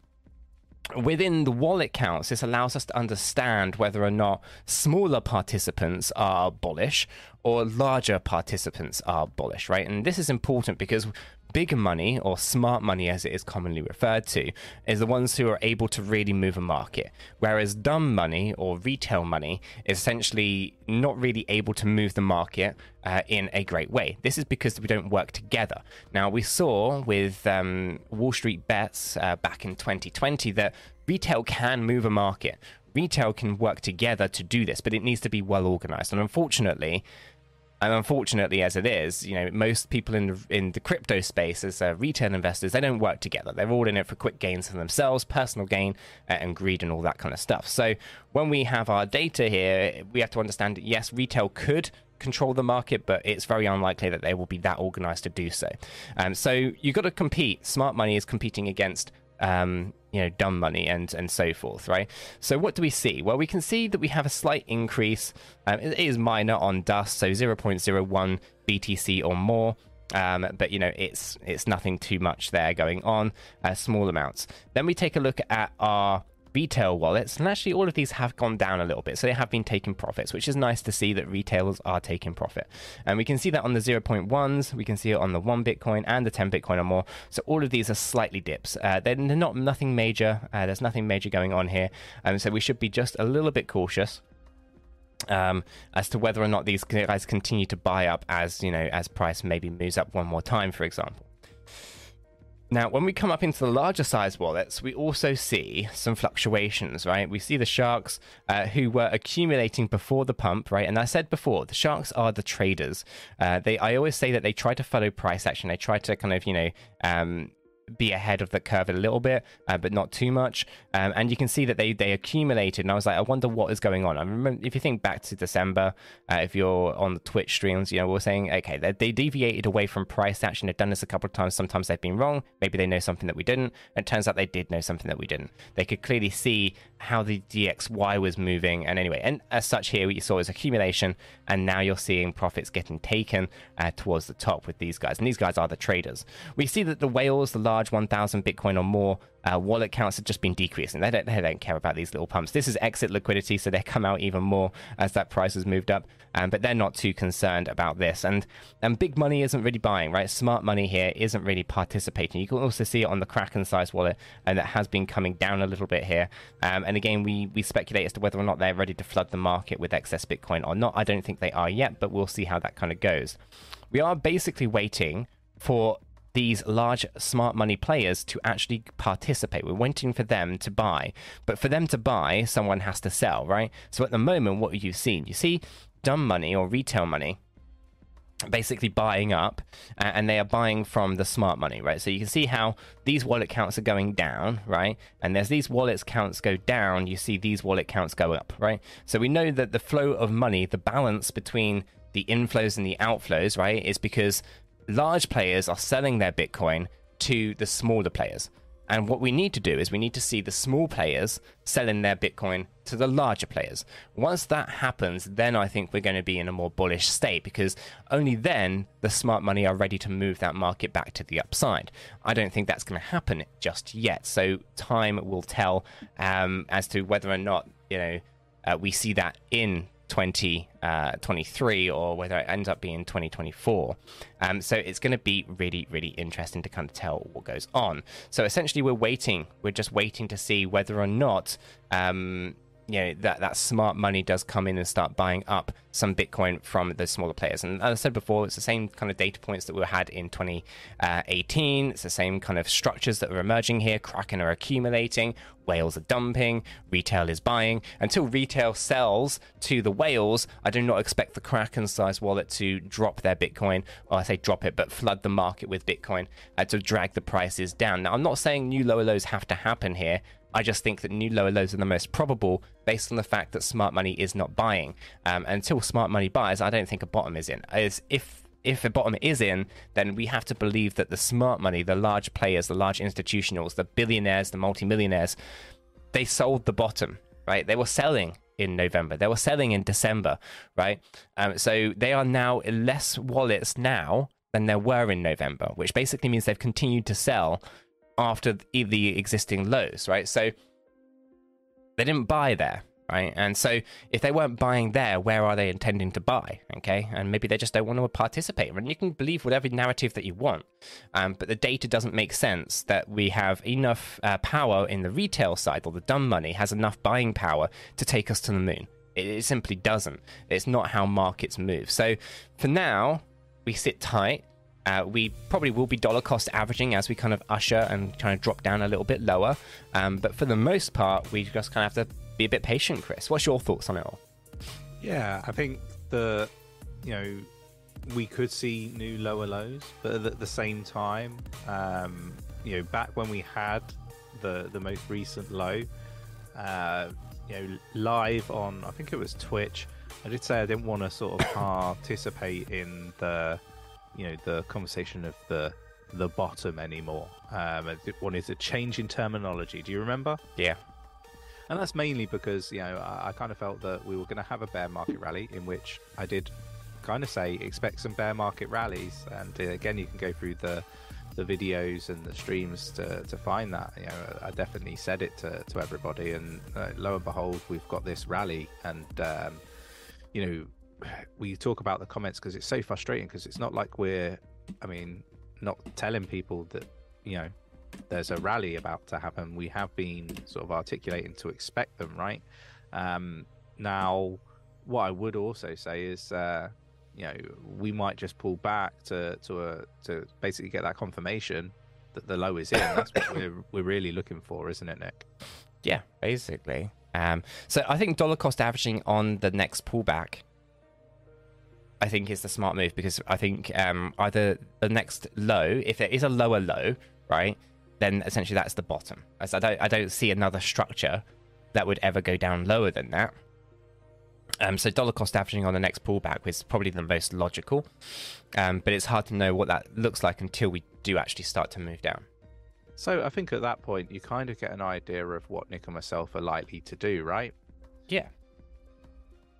Speaker 1: within the wallet counts, this allows us to understand whether or not smaller participants are bullish or larger participants are bullish, right? And this is important because big money, or smart money as it is commonly referred to, is the ones who are able to really move a market. Whereas dumb money, or retail money, is essentially not really able to move the market uh, in a great way. This is because we don't work together. Now, we saw with um, Wall Street Bets uh, back in 2020 that retail can move a market. Retail can work together to do this, but it needs to be well organized. And unfortunately, and unfortunately, as it is, you know, most people in the, in the crypto space as uh, retail investors, they don't work together. They're all in it for quick gains for themselves, personal gain, uh, and greed, and all that kind of stuff. So when we have our data here, we have to understand yes, retail could control the market, but it's very unlikely that they will be that organized to do so. Um, so you've got to compete. Smart money is competing against um, you know, dumb money and and so forth, right? So what do we see? Well, we can see that we have a slight increase. Um, it is minor on dust, so 0.01 BTC or more. Um, but you know, it's it's nothing too much there going on. Uh, small amounts. Then we take a look at our retail wallets, and actually all of these have gone down a little bit. So they have been taking profits, which is nice to see that retailers are taking profit. And we can see that on the 0.1s, we can see it on the 1 Bitcoin and the 10 Bitcoin or more. So all of these are slightly dips. Uh, they're not nothing major. Uh, there's nothing major going on here. Um, so we should be just a little bit cautious. Um, as to whether or not these guys continue to buy up as you know as price maybe moves up one more time, for example. Now, when we come up into the larger size wallets, we also see some fluctuations, right? We see the sharks uh, who were accumulating before the pump, right? And I said before, the sharks are the traders. Uh, they, I always say that they try to follow price action. They try to kind of, you know, um, be ahead of the curve a little bit, uh, but not too much. Um, and you can see that they they accumulated. And I was like, I wonder what is going on. I remember if you think back to December, uh, if you're on the Twitch streams, you know, we're saying, okay, they, they deviated away from price action. They've done this a couple of times. Sometimes they've been wrong. Maybe they know something that we didn't. And it turns out they did know something that we didn't. They could clearly see how the DXY was moving. And anyway, and as such, here what you saw is accumulation, and now you're seeing profits getting taken uh, towards the top with these guys. And these guys are the traders. We see that the whales, the large 1,000 Bitcoin or more uh, wallet counts have just been decreasing. They don't, they don't care about these little pumps. This is exit liquidity, so they come out even more as that price has moved up. Um, but they're not too concerned about this. And and big money isn't really buying, right? Smart money here isn't really participating. You can also see it on the Kraken size wallet, and that has been coming down a little bit here. Um, and again, we we speculate as to whether or not they're ready to flood the market with excess Bitcoin or not. I don't think they are yet, but we'll see how that kind of goes. We are basically waiting for these large smart money players to actually participate. We're waiting for them to buy. But for them to buy, someone has to sell, right? So at the moment, what are you seeing? You see dumb money or retail money basically buying up and they are buying from the smart money right so you can see how these wallet counts are going down right and as these wallets counts go down you see these wallet counts go up right so we know that the flow of money the balance between the inflows and the outflows right is because large players are selling their Bitcoin to the smaller players. And what we need to do is we need to see the small players selling their Bitcoin to the larger players. Once that happens, then I think we're going to be in a more bullish state because only then the smart money are ready to move that market back to the upside. I don't think that's going to happen just yet. So time will tell um, as to whether or not you know uh, we see that in 2023 uh, or whether it ends up being 2024. Um, so it's going to be really, really interesting to kind of tell what goes on. So essentially, we're waiting. We're just waiting to see whether or not. Um, you know that that smart money does come in and start buying up some Bitcoin from the smaller players. And as I said before, it's the same kind of data points that we had in 2018. It's the same kind of structures that are emerging here. Kraken are accumulating, whales are dumping, retail is buying. Until retail sells to the whales, I do not expect the Kraken size wallet to drop their Bitcoin, or I say drop it, but flood the market with Bitcoin uh, to drag the prices down. Now, I'm not saying new lower lows have to happen here. I just think that new lower lows are the most probable based on the fact that smart money is not buying. Um, until smart money buys, I don't think a bottom is in. As if if a bottom is in, then we have to believe that the smart money, the large players, the large institutionals, the billionaires, the multimillionaires, they sold the bottom, right? They were selling in November. They were selling in December, right? Um, so they are now less wallets now than there were in November, which basically means they've continued to sell after the existing lows, right? So they didn't buy there, right? And so if they weren't buying there, where are they intending to buy? Okay, and maybe they just don't want to participate. And you can believe whatever narrative that you want, um, but the data doesn't make sense that we have enough uh, power in the retail side, or the dumb money has enough buying power to take us to the moon. It, it simply doesn't. It's not how markets move. So for now, we sit tight. Uh, we probably will be dollar cost averaging as we kind of usher and kind of drop down a little bit lower. Um, but for the most part, we just kind of have to be a bit patient, Chris. What's your thoughts on it all?
Speaker 2: Yeah, I think the, you know, we could see new lower lows, but at the same time, um, you know, back when we had the the most recent low, uh, you know, live on I think it was Twitch, I did say I didn't want to sort of participate in the you know the conversation of the the bottom anymore. Um, I wanted a change in terminology. Do you remember?
Speaker 1: Yeah.
Speaker 2: And that's mainly because you know I, I kind of felt that we were going to have a bear market rally in which I did kind of say expect some bear market rallies. And uh, again, you can go through the the videos and the streams to, to find that. You know, I definitely said it to, to everybody, and uh, lo and behold, we've got this rally, and um, you know we talk about the comments because it's so frustrating because it's not like we're, I mean, not telling people that you know there's a rally about to happen. We have been sort of articulating to expect them, right? Um, now, what I would also say is, uh, you know, we might just pull back to to a, to basically get that confirmation that the low is in. That's what we're we're really looking for, isn't it, Nick?
Speaker 1: Yeah, basically. Um, so I think dollar cost averaging on the next pullback, I think is the smart move because I think um, either the next low, if there is a lower low, right, then essentially that's the bottom. As I don't, I don't see another structure that would ever go down lower than that. Um, so dollar cost averaging on the next pullback is probably the most logical, um, but it's hard to know what that looks like until we do actually start to move down.
Speaker 2: So I think at that point you kind of get an idea of what Nick and myself are likely to do, right?
Speaker 1: Yeah.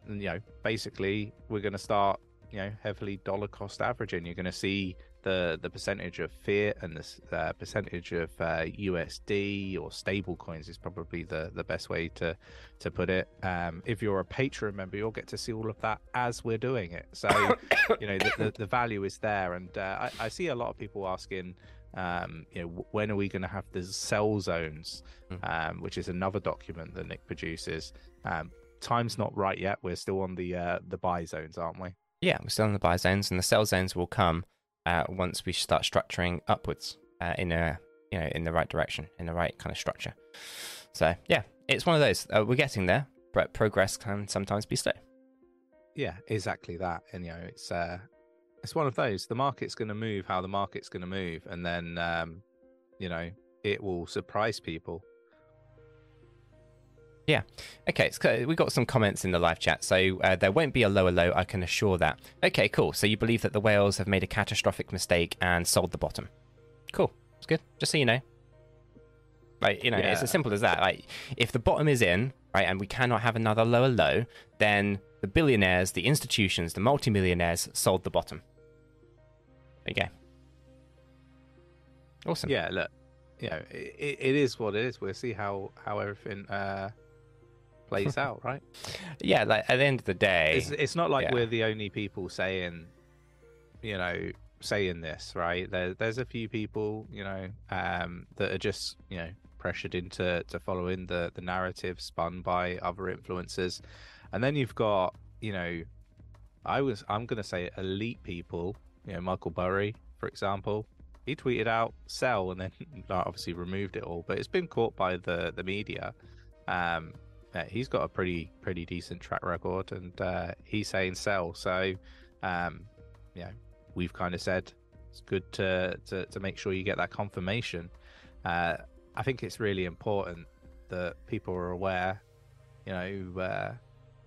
Speaker 2: And, you know, basically we're going to start, you know, heavily dollar cost averaging. You're going to see the the percentage of fiat and the uh, percentage of uh, USD or stable coins is probably the the best way to to put it. Um, if you're a Patreon member, you'll get to see all of that as we're doing it. So you know the, the, the value is there, and uh, I, I see a lot of people asking. Um, you know, when are we going to have the sell zones, um, which is another document that Nick produces. Um, time's not right yet. We're still on the uh, the buy zones, aren't we?
Speaker 1: Yeah, we're still in the buy zones, and the sell zones will come uh, once we start structuring upwards uh, in a you know in the right direction, in the right kind of structure. So yeah, it's one of those. Uh, we're getting there, but progress can sometimes be slow.
Speaker 2: Yeah, exactly that. And you know, it's uh, it's one of those. The market's going to move how the market's going to move, and then um, you know it will surprise people.
Speaker 1: Yeah. Okay, so we got some comments in the live chat. So uh, there won't be a lower low, I can assure that. Okay, cool. So you believe that the whales have made a catastrophic mistake and sold the bottom. Cool. It's good. Just so you know. Like, you know, it's as simple as that. Like, if the bottom is in, right, and we cannot have another lower low, then the billionaires, the institutions, the multimillionaires sold the bottom. There you go. Awesome.
Speaker 2: Yeah, look, you know, it, it is what it is. We'll see how how everything uh, plays out, right?
Speaker 1: Yeah, like at the end of the day,
Speaker 2: It's it's not like
Speaker 1: yeah.
Speaker 2: we're the only people saying, you know, saying this, right? There, there's a few people, you know, um, that are just, you know, pressured into to following the the narrative spun by other influencers, and then you've got, you know, I was I'm gonna say elite people, you know, Michael Burry, for example. He tweeted out sell and then obviously removed it all, but it's been caught by the the media. Um, yeah, he's got a pretty pretty decent track record, and uh, he's saying sell. So, um, you know, we've kind of said it's good to, to to make sure you get that confirmation. Uh, I think it's really important that people are aware. You know, uh,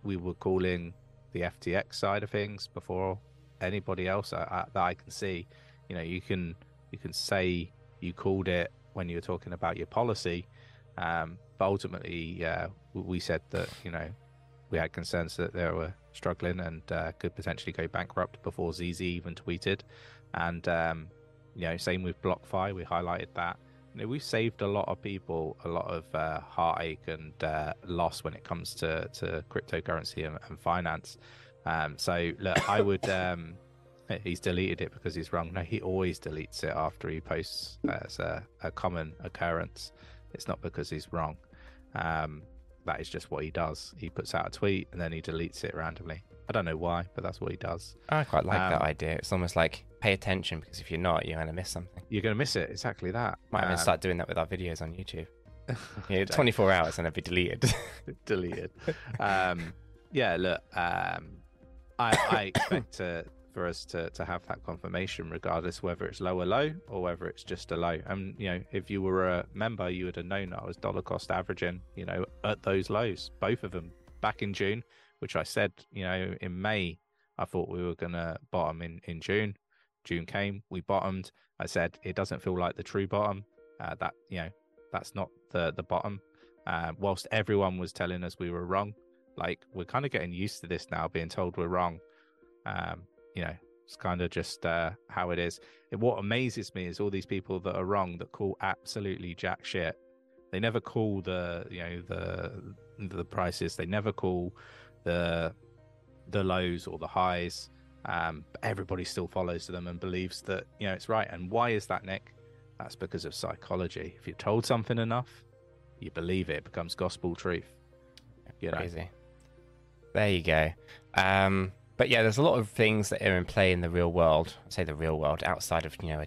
Speaker 2: we were calling the FTX side of things before anybody else I, I, that I can see. You know, you can you can say you called it when you were talking about your policy, um, but ultimately, uh, we said that you know we had concerns that they were struggling and uh, could potentially go bankrupt before CZ even tweeted, and um, you know, same with BlockFi, we highlighted that. You know, we've saved a lot of people a lot of uh, heartache and uh, loss when it comes to, to cryptocurrency and, and finance. Um, so look, I would. Um, he's deleted it because he's wrong. No, he always deletes it after he posts as a, a common occurrence. It's not because he's wrong. Um, that is just what he does. He puts out a tweet and then he deletes it randomly. I don't know why, but that's what he does.
Speaker 1: I quite like that
Speaker 2: Um,
Speaker 1: idea. It's almost like pay attention because if you're not, you're going to miss something.
Speaker 2: You're going to miss it. Exactly that.
Speaker 1: Might even
Speaker 2: Um,
Speaker 1: start doing that with our videos on YouTube. Yeah, 24 hours and it'll be deleted.
Speaker 2: deleted. um, yeah, look, um, I, I expect to, for us to, to have that confirmation, regardless whether it's low or low or whether it's just a low. And you know, if you were a member, you would have known that I was dollar cost averaging, you know, at those lows, both of them back in June, which I said, you know, in May, I thought we were gonna bottom in in June. June came, we bottomed. I said it doesn't feel like the true bottom. Uh, that you know, that's not the the bottom. Uh, whilst everyone was telling us we were wrong, like we're kind of getting used to this now, being told we're wrong. Um, you know, it's kind of just uh, how it is. What amazes me is all these people that are wrong that call absolutely jack shit. They never call the you know the the prices. They never call the the lows or the highs. Um, but everybody still follows them and believes that you know it's right. And why is that, Nick? That's because of psychology. If you're told something enough, you believe it. It becomes gospel truth. You know,
Speaker 1: Crazy. There you go. Um, but yeah, there's a lot of things that are in play in the real world. Say the real world outside of you know a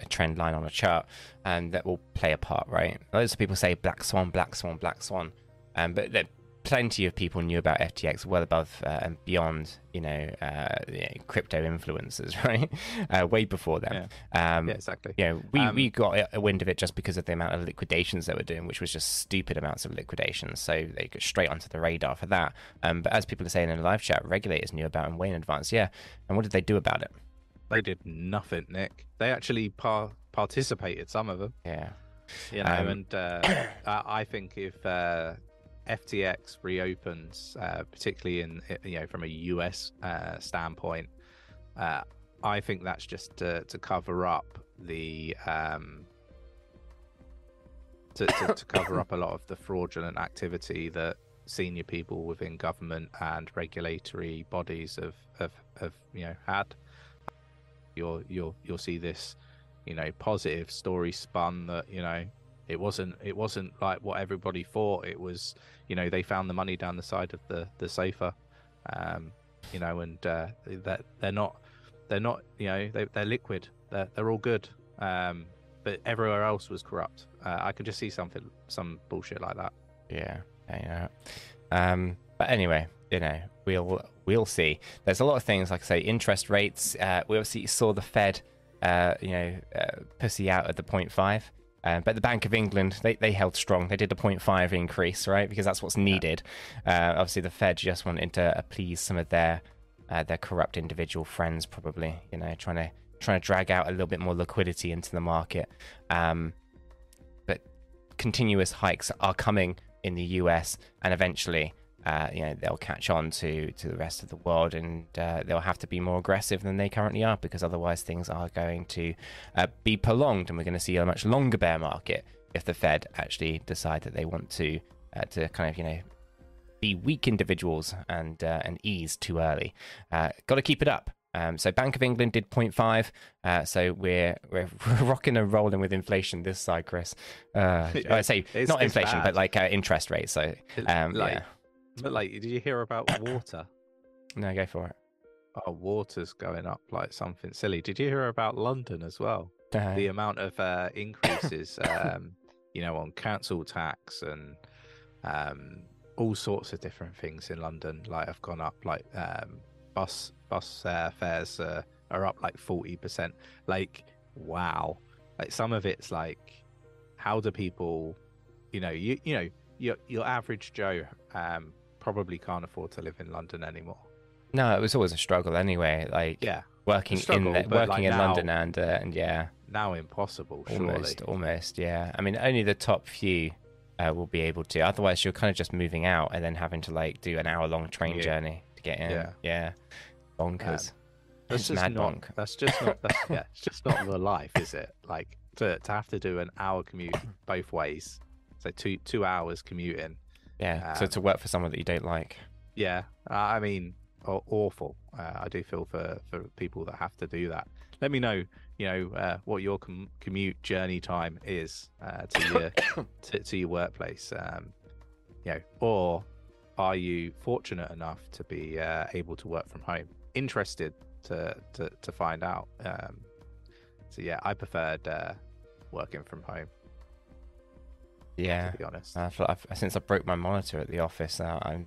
Speaker 1: a trend line on a chart, and that will play a part, right? Loads of people say black swan, black swan, black swan, um, but there, plenty of people knew about FTX well above uh, and beyond, you know, uh, you know, crypto influencers, right? Uh, way before them.
Speaker 2: Yeah, um, yeah exactly.
Speaker 1: Yeah, you know, we, um, we got a wind of it just because of the amount of liquidations they were doing, which was just stupid amounts of liquidations. So they got straight onto the radar for that. Um, but as people are saying in the live chat, regulators knew about them way in advance. Yeah. And what did they do about it?
Speaker 2: They did nothing, Nick. They actually par- participated, some of them.
Speaker 1: Yeah.
Speaker 2: You know, um, and uh, I think if uh, FTX reopens, uh, particularly in you know from a US uh, standpoint, uh, I think that's just to, to cover up the um, to, to, to, cover up a lot of the fraudulent activity that senior people within government and regulatory bodies have have, have you know had. You'll you'll you'll see this, you know, positive story spun that you know it wasn't it wasn't like what everybody thought. It was you know they found the money down the side of the the safer, um, you know, and uh, that they're not they're not you know they they're liquid. They're they're all good. Um, but everywhere else was corrupt. Uh, I could just see something some bullshit like that.
Speaker 1: Yeah, yeah. Um, but anyway, you know, we'll we'll see. There's a lot of things like I say, interest rates. Uh, we obviously saw the Fed, uh, you know, uh, pussy out at the 0.5. Uh, but the Bank of England, they, they held strong. They did a 0.5 increase, right? Because that's what's needed. Yeah. Uh, obviously, the Fed just wanted to appease some of their uh, their corrupt individual friends, probably. You know, trying to trying to drag out a little bit more liquidity into the market. Um, but continuous hikes are coming in the US, and eventually uh, you know they'll catch on to to the rest of the world, and uh, they'll have to be more aggressive than they currently are because otherwise things are going to uh, be prolonged, and we're going to see a much longer bear market if the Fed actually decide that they want to uh, to kind of you know be weak individuals and uh, and ease too early. Uh, Got to keep it up. Um, so Bank of England did 0.5. Uh, so we're we're rocking and rolling with inflation this side, Chris. Uh, I say it's, not it's inflation, bad. but like uh, interest rates. So um, like, yeah.
Speaker 2: But like, did you hear about water?
Speaker 1: no, go for it.
Speaker 2: Oh, water's going up like something silly. Did you hear about London as well? The amount of uh, increases, um, you know, on council tax and um, all sorts of different things in London, like have gone up. Like um, bus bus uh, fares uh, are up like forty percent. Like, wow! Like some of it's like, how do people, you know, you you know, your your average Joe um, probably can't afford to live in London anymore.
Speaker 1: No, it was always a struggle anyway. Like yeah, working struggle, in the, working like in now, London and uh, and yeah,
Speaker 2: now impossible.
Speaker 1: Almost,
Speaker 2: surely.
Speaker 1: almost, yeah. I mean, only the top few uh, will be able to. Otherwise, you're kind of just moving out and then having to like do an hour long train yeah. journey to get in. Yeah, yeah. bonkers.
Speaker 2: that's just mad not, bonk. That's just not. That's, yeah, it's just not the life, is it? Like to to have to do an hour commute both ways. So two two hours commuting
Speaker 1: yeah. Um, so to work for someone that you don't like.
Speaker 2: Yeah. I mean, awful. Uh, I do feel for for people that have to do that. Let me know, you know, uh, what your com- commute journey time is uh, to your to, to, your workplace. Um, you know, or are you fortunate enough to be uh, able to work from home? Interested to to to find out. Um, so yeah, I preferred uh, working from home.
Speaker 1: Yeah,
Speaker 2: to be honest.
Speaker 1: I feel since I broke my monitor at the office, now I'm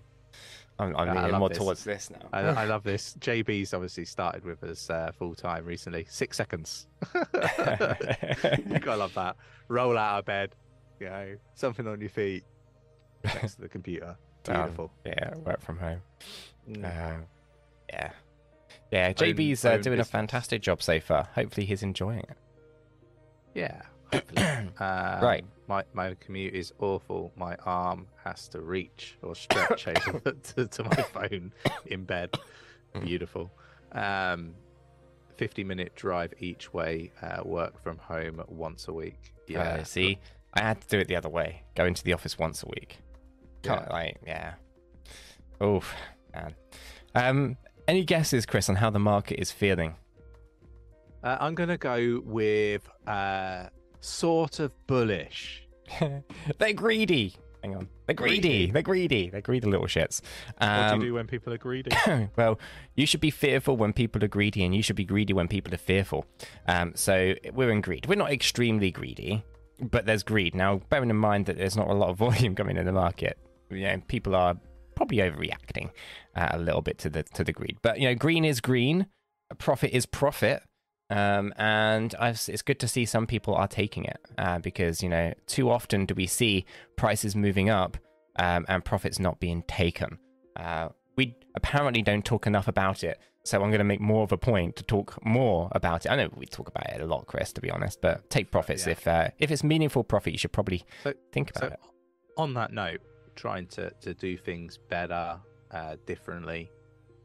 Speaker 1: I'm, I'm leaning more this. towards this now.
Speaker 2: I, I, love this. JB's obviously started with us uh, full time recently. Six seconds. you gotta love that. Roll out of bed, you know, something on your feet next to the computer. Beautiful.
Speaker 1: Um, yeah, work from home. Mm. Uh, yeah, yeah. JB's uh, doing business. a fantastic job so far. Hopefully, he's enjoying it.
Speaker 2: Yeah, hopefully. um,
Speaker 1: right
Speaker 2: my, my commute is awful. My arm has to reach or stretch over to, to, my phone in bed. Beautiful. Um, 50 minute drive each way, uh, work from home once a week.
Speaker 1: Yeah. Uh, see, I had to do it the other way. Go into the office once a week. Can't, yeah. like, yeah. Oof, man. Um, any guesses, Chris, on how the market is feeling?
Speaker 2: Uh, I'm going to go with uh, sort of bullish.
Speaker 1: They're greedy. Hang on. They're greedy. They're greedy. They're greedy little shits.
Speaker 2: what do
Speaker 1: Um,
Speaker 2: you do when people are greedy?
Speaker 1: well, you should be fearful when people are greedy, and you should be greedy when people are fearful. Um, so we're in greed. We're not extremely greedy, but there's greed. Now, bearing in mind that there's not a lot of volume coming in the market, you know, people are probably overreacting uh, a little bit to the to the greed. But you know, green is green, profit is profit. Um, and I've, it's good to see some people are taking it uh, because you know too often do we see prices moving up um, and profits not being taken. Uh, we apparently don't talk enough about it, so I'm going to make more of a point to talk more about it. I know we talk about it a lot, Chris, to be honest, but take profits
Speaker 2: Yeah.
Speaker 1: if uh, if it's meaningful profit, you should probably
Speaker 2: So-
Speaker 1: think about
Speaker 2: So,
Speaker 1: it.
Speaker 2: on that note, trying to, to do things better, uh, differently,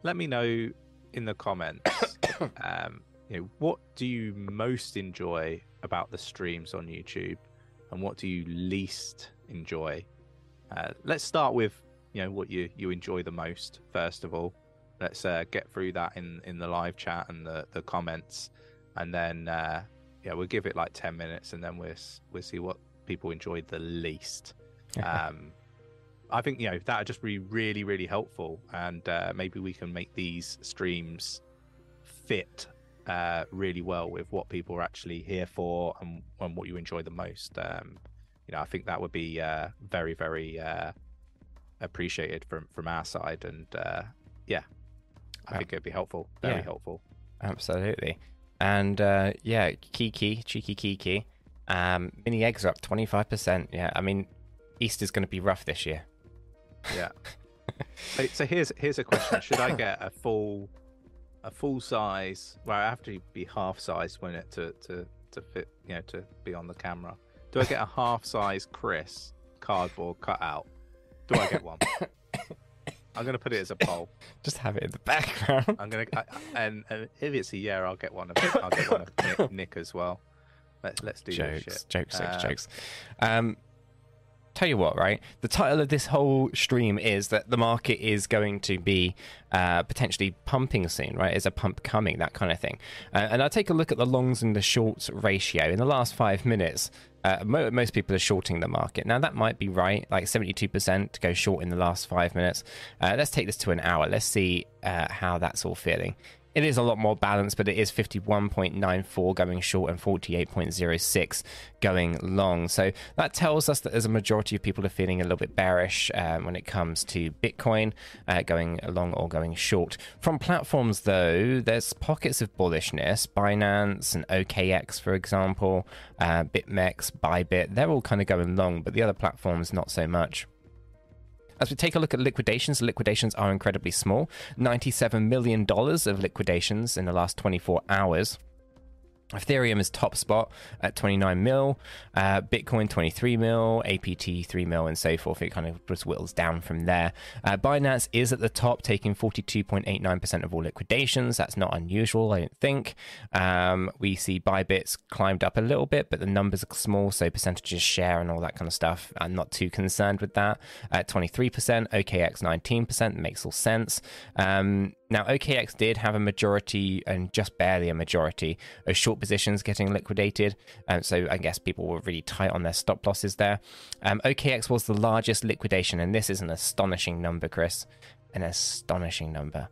Speaker 2: let me know in the comments. um, you know, what do you most enjoy about the streams on YouTube, and what do you least enjoy? Uh, let's start with you know what you you enjoy the most first of all. Let's uh, get through that in in the live chat and the the comments, and then uh, yeah, we'll give it like ten minutes, and then we'll we'll see what people enjoyed the least. Um, I think you know that would just be really really helpful, and uh, maybe we can make these streams fit uh, really well with what people are actually here for and, and what you enjoy the most. Um, you know, I think that would be uh, very very uh, appreciated from from our side, and uh, yeah, I
Speaker 1: Yeah.
Speaker 2: think it'd be helpful, very
Speaker 1: Yeah.
Speaker 2: helpful.
Speaker 1: Absolutely. And uh, yeah, Kiki, cheeky Kiki. Um, mini eggs are up 25%. Yeah, I mean, Easter's going to be rough this year.
Speaker 2: Yeah. so, so here's here's a question: Should I get a full a full size? Well, I have to be half size when it to to to fit, you know, to be on the camera. Do I get a half size Chris cardboard cutout? Do I get one? I'm gonna put it as a poll.
Speaker 1: Just have it in the background.
Speaker 2: I'm gonna I, and, and if it's a yeah, I'll get one of I'll get one of Nick, Nick as well. Let's let's do this
Speaker 1: jokes,
Speaker 2: shit.
Speaker 1: jokes, jokes,
Speaker 2: Um,
Speaker 1: jokes. Um, tell you what, right? The title of this whole stream is that the market is going to be uh, potentially pumping soon, right? Is a pump coming, that kind of thing. Uh, and I take a look at the longs and the shorts ratio in the last five minutes. Uh, most people are shorting the market. Now, that might be right, like 72% to go short in the last five minutes. Uh, let's take this to an hour. Let's see uh, how that's all feeling. It is a lot more balanced, but it is 51.94 going short and 48.06 going long. So that tells us that there's a majority of people are feeling a little bit bearish um, when it comes to Bitcoin uh, going long or going short. From platforms, though, there's pockets of bullishness. Binance and OKX, for example, uh, BitMEX, Bybit, they're all kind of going long, but the other platforms, not so much. As we take a look at liquidations, liquidations are incredibly small. $97 million of liquidations in the last 24 hours. Ethereum is top spot at 29 mil, uh, Bitcoin 23 mil, APT 3 mil, and so forth. It kind of just whittles down from there. Uh, Binance is at the top, taking 42.89% of all liquidations. That's not unusual, I don't think. Um, we see Bybits climbed up a little bit, but the numbers are small, so percentages share and all that kind of stuff. I'm not too concerned with that. At 23%, OKX 19%, makes all sense. Um, now, OKX did have a majority and just barely a majority of short positions getting liquidated. Um, so I guess people were really tight on their stop losses there. Um, OKX was the largest liquidation, and this is an astonishing number, Chris. An astonishing number.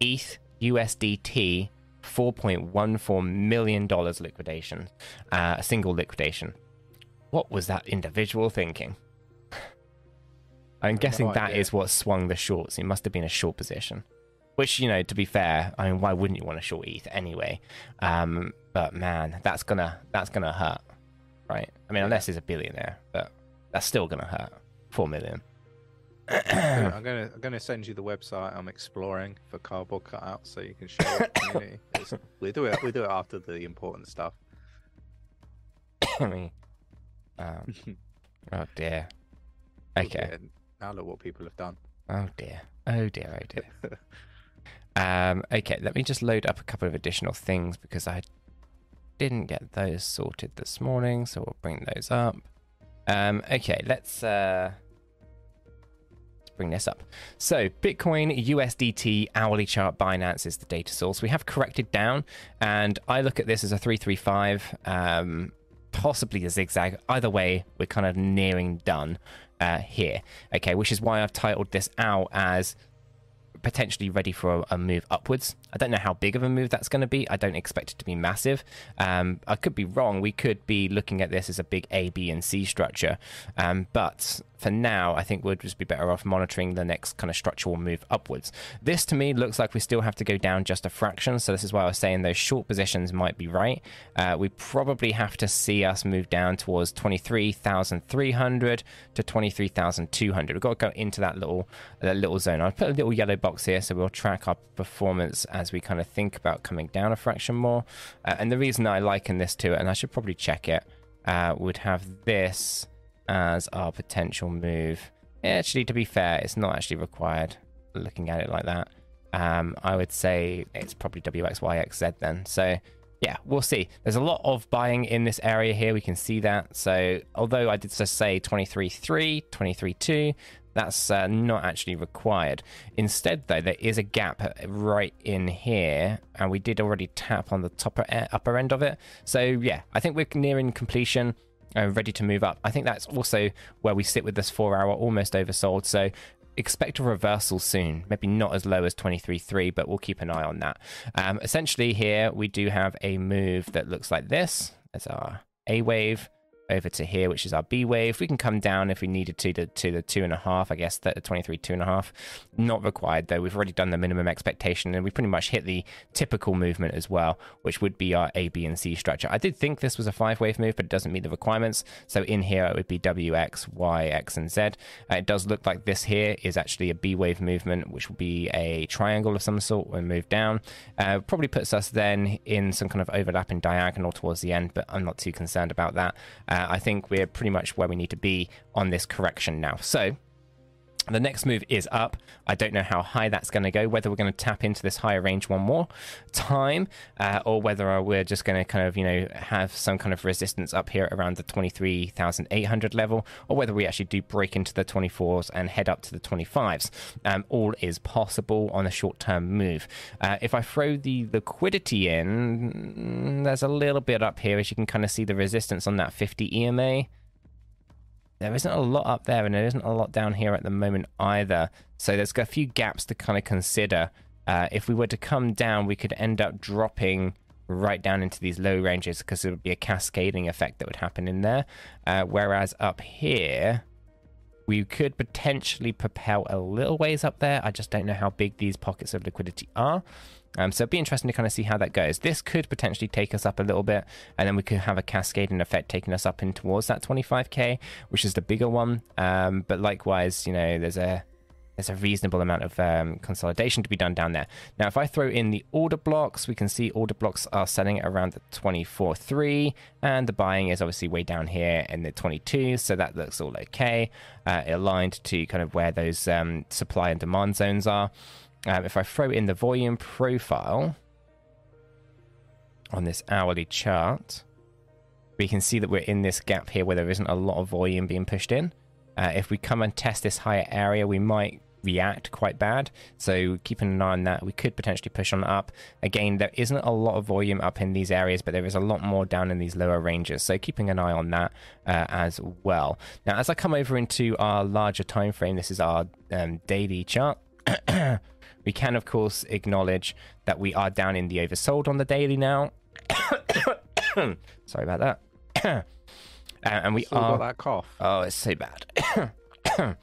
Speaker 1: ETH USDT, $4.14 million liquidation, uh, a single liquidation. What was that individual thinking? I'm guessing that is what swung the shorts. It must have been a short position. Which, you know, to be fair, I mean, why wouldn't you want a short ETH anyway? Um, but man, that's gonna that's gonna hurt, right? I mean, unless he's a billionaire, but that's still gonna hurt. Four million.
Speaker 2: I'm gonna I'm gonna send you the website I'm exploring for cardboard cutouts so you can show the community. It's- we do it we do it after the important stuff.
Speaker 1: I mean, um, oh dear. Okay.
Speaker 2: Yeah, now look what people have done.
Speaker 1: Oh dear. Oh dear. Oh dear. Um, okay, let me just load up a couple of additional things because I didn't get those sorted this morning, so we'll bring those up. Um, okay, let's uh, let's bring this up. So, Bitcoin, USDT, hourly chart, Binance is the data source. We have corrected down, and I look at this as a three three five, um, possibly a zigzag. Either way, we're kind of nearing done. uh, here. Okay, which is why I've titled this out as potentially ready for a, a, move upwards. I don't know how big of a move that's going to be. I don't expect it to be massive. Um, I could be wrong. We could be looking at this as a big A, B, and C structure. Um, but for now, I think we'll just be better off monitoring the next kind of structural move upwards. This to me looks like we still have to go down just a fraction. So this is why I was saying those short positions might be right. Uh, we probably have to see us move down towards 23,300 to 23,200. We've got to go into that little that little zone. I'll put a little yellow box here so we'll track our performance as we kind of think about coming down a fraction more. Uh, and the reason I liken this to it, and I should probably check it, uh, would have this as our potential move. Actually, to be fair, it's not actually required looking at it like that. Um, I would say it's probably WXYXZ then. So, yeah, we'll see. There's a lot of buying in this area here. We can see that. So, although I did just say 23.3, 23.2, that's uh, not actually required. Instead, though, there is a gap right in here, and we did already tap on the top upper end of it. So, yeah, I think we're nearing completion uh, ready to move up. I think that's also where we sit with this four hour almost oversold. So expect a reversal soon. Maybe not as low as 23.3, but we'll keep an eye on that. Um, essentially, here we do have a move that looks like this. There's our A wave over to here, which is our B wave. We can come down if we needed to to, to the two and a half, I guess, the 23, two and a half. Not required though. We've already done the minimum expectation and we pretty much hit the typical movement as well, which would be our A, B, and C structure. I did think this was a five wave move, but it doesn't meet the requirements. So in here, it would be W, X, Y, X, and Z. Uh, it does look like this here is actually a B wave movement, which will be a triangle of some sort when moved down. Uh, probably puts us then in some kind of overlapping diagonal towards the end, but I'm not too concerned about that. Uh, I think we're pretty much where we need to be on this correction now. So the next move is up. I don't know how high that's going to go, whether we're going to tap into this higher range one more time, uh, or whether we're just going to kind of, you know, have some kind of resistance up here around the 23,800 level, or whether we actually do break into the 24s and head up to the 25s. Um, all is possible on a short term move. Uh, if I throw the liquidity in, there's a little bit up here, as you can kind of see the resistance on that 50 EMA there isn't a lot up there and there isn't a lot down here at the moment either. So there's got a few gaps to kind of consider. Uh, if we were to come down, we could end up dropping right down into these low ranges because it would be a cascading effect that would happen in there. Uh, whereas up here, we could potentially propel a little ways up there. I just don't know how big these pockets of liquidity are. Um, so it'd be interesting to kind of see how that goes. This could potentially take us up a little bit, and then we could have a cascading effect taking us up in towards that 25k, which is the bigger one. Um, but likewise, you know, there's a there's a reasonable amount of um, consolidation to be done down there. Now, if I throw in the order blocks, we can see order blocks are selling around the 24.3, and the buying is obviously way down here in the 22, so that looks all okay, uh, aligned to kind of where those um, supply and demand zones are. Um, if I throw in the volume profile on this hourly chart, we can see that we're in this gap here where there isn't a lot of volume being pushed in. Uh, if we come and test this higher area, we might react quite bad. So keeping an eye on that, we could potentially push on up. Again, there isn't a lot of volume up in these areas, but there is a lot more down in these lower ranges. So keeping an eye on that uh, as well. Now, as I come over into our larger time frame, this is our um, daily chart. we can, of course, acknowledge that we are down in the oversold on the daily now. Sorry about that. uh, and we
Speaker 2: Still
Speaker 1: are.
Speaker 2: got that cough.
Speaker 1: Oh, it's so bad.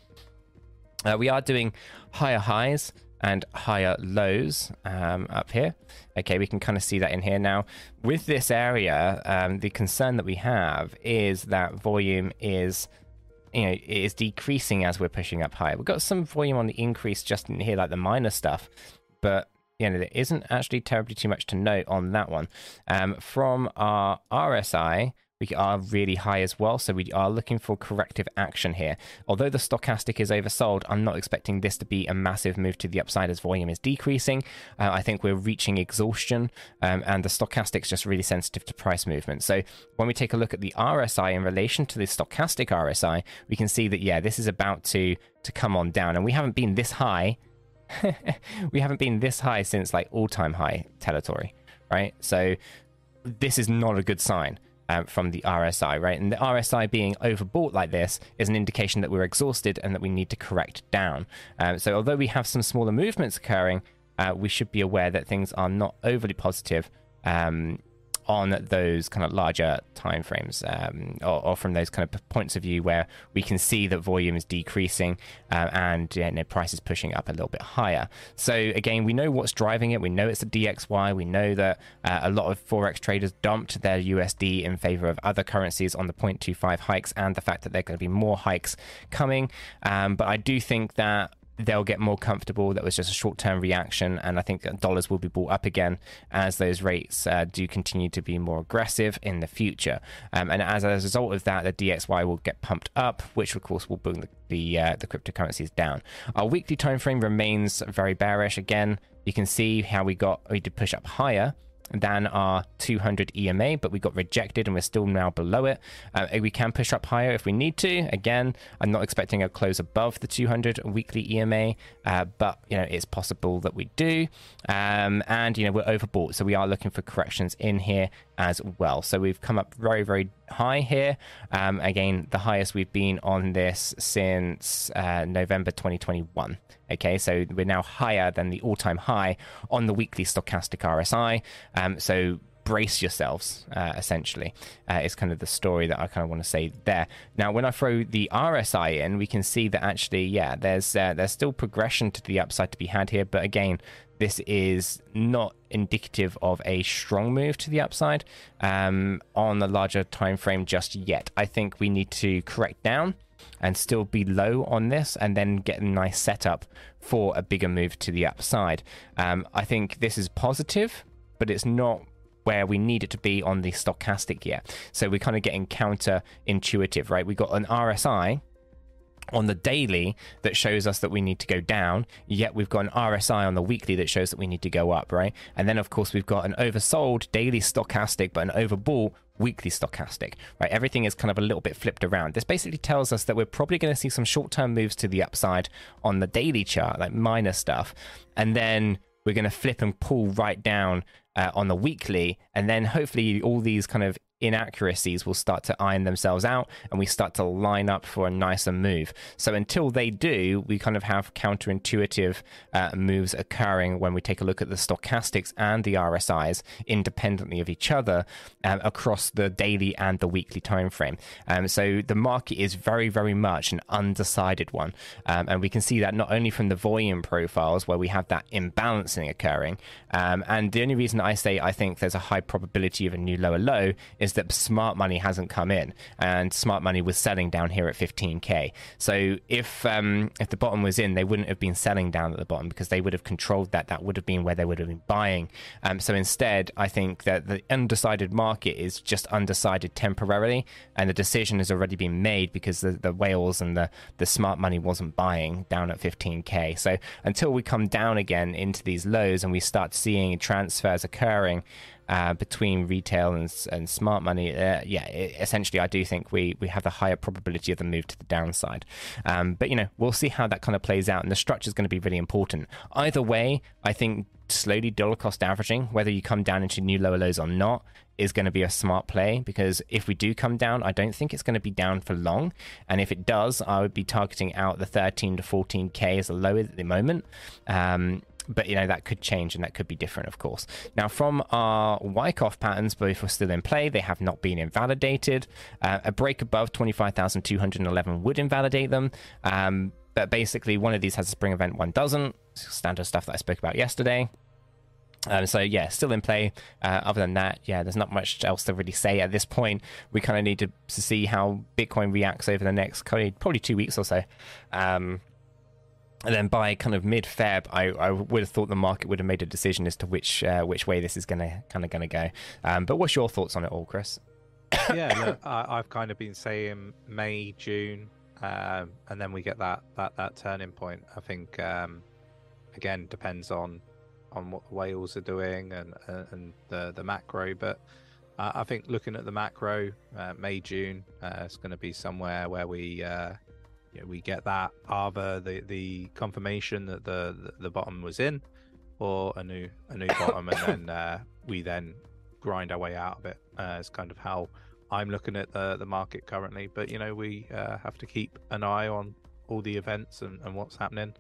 Speaker 1: uh, we are doing higher highs and higher lows um, up here. Okay, we can kind of see that in here now. With this area, um, the concern that we have is that volume is you know, it is decreasing as we're pushing up higher. We've got some volume on the increase just in here, like the minor stuff, but you know, there isn't actually terribly too much to note on that one. Um, from our RSI, we are really high as well. So we are looking for corrective action here. Although the stochastic is oversold, I'm not expecting this to be a massive move to the upside as volume is decreasing. Uh, I think we're reaching exhaustion um, and the stochastic is just really sensitive to price movement. So when we take a look at the RSI in relation to the stochastic RSI, we can see that, yeah, this is about to, to come on down and we haven't been this high. we haven't been this high since like all time high territory, right? So this is not a good sign. Um, from the RSI, right? And the RSI being overbought like this is an indication that we're exhausted and that we need to correct down. Um, so although we have some smaller movements occurring, uh, we should be aware that things are not overly positive um, on those kind of larger time frames um, or, or, from those kind of points of view where we can see that volume is decreasing uh, and you know, price is pushing up a little bit higher. So again, we know what's driving it. We know it's the DXY. We know that uh, a lot of forex traders dumped their USD in favor of other currencies on the 0.25 hikes and the fact that there are going to be more hikes coming. Um, but I do think that they'll get more comfortable. That was just a short term reaction. And I think dollars will be bought up again as those rates uh, do continue to be more aggressive in the future. Um, and as a result of that, the DXY will get pumped up, which of course will bring the, the, uh, the cryptocurrencies down. Our weekly time frame remains very bearish. Again, you can see how we got, we did push up higher than our 200 EMA, but we got rejected and we're still now below it. Uh, we can push up higher if we need to. Again, I'm not expecting a close above the 200 weekly EMA, uh, but you know it's possible that we do. Um, and you know we're overbought, so we are looking for corrections in here as well. So we've come up very very high here. Um, again, the highest we've been on this since uh, November 2021. Okay, so we're now higher than the all time high on the weekly stochastic RSI. Um, so brace yourselves, uh, essentially, uh, is kind of the story that I kind of want to say there. Now, when I throw the RSI in, we can see that actually, yeah, there's uh, there's still progression to the upside to be had here, but again, this is not indicative of a strong move to the upside um, on the larger time frame just yet. I think we need to correct down and still be low on this and then get a nice setup for a bigger move to the upside. Um, I think this is positive, but it's not where we need it to be on the stochastic yet. So we're kind of getting counterintuitive, right? We got an RSI on the daily that shows us that we need to go down, yet we've got an RSI on the weekly that shows that we need to go up, right? And then, of course, we've got an oversold daily stochastic, but an overbought weekly stochastic, right? Everything is kind of a little bit flipped around. This basically tells us that we're probably going to see some short term moves to the upside on the daily chart, like minor stuff, and then we're going to flip and pull right down uh, on the weekly, and then hopefully all these kind of inaccuracies will start to iron themselves out and we start to line up for a nicer move. So until they do, we kind of have counterintuitive uh, moves occurring when we take a look at the stochastics and the RSIs independently of each other um, across the daily and the weekly time frame. Um, so the market is very, very much an undecided one. Um, and we can see that not only from the volume profiles where we have that imbalancing occurring. Um, and the only reason I say I think there's a high probability of a new lower low is is that smart money hasn't come in, and smart money was selling down here at 15k. So if um, if the bottom was in, they wouldn't have been selling down at the bottom because they would have controlled that. That would have been where they would have been buying. Um, so instead, I think that the undecided market is just undecided temporarily, and the decision has already been made because the, the whales and the the smart money wasn't buying down at 15k. So until we come down again into these lows and we start seeing transfers occurring uh, between retail and, and smart money, uh, yeah, it, essentially, I do think we we have the higher probability of the move to the downside. Um, but you know, we'll see how that kind of plays out, and the structure is going to be really important. Either way, I think slowly dollar cost averaging, whether you come down into new lower lows or not, is going to be a smart play because if we do come down, I don't think it's going to be down for long. And if it does, I would be targeting out the 13 to 14k as a low at the moment. Um, but you know that could change and that could be different, of course. Now, from our Wyckoff patterns, both were still in play. They have not been invalidated. Uh, a break above 25,211 would invalidate them. Um, but basically, one of these has a spring event, one doesn't. Standard stuff that I spoke about yesterday. Um, so yeah, still in play. Uh, other than that, yeah, there's not much else to really say at this point. We kind of need to, to see how Bitcoin reacts over the next probably two weeks or so. Um, and then by kind of mid Feb, I, I would have thought the market would have made a decision as to which uh, which way this is going to kind of going to go. Um, but what's your thoughts on it all, Chris?
Speaker 2: yeah, look, I, have kind of been saying May, June, um, and then we get that that that turning point. I think um, again depends on on what the whales are doing and uh, and the the macro, but. Uh, I think looking at the macro, uh, May June, uh, it's going to be somewhere where we uh, you know, we get that either the the confirmation that the, the, the bottom was in, or a new a new bottom, and then uh, we then grind our way out of it. Uh, it's kind of how I'm looking at the the market currently, but you know we uh, have to keep an eye on all the events and, and what's happening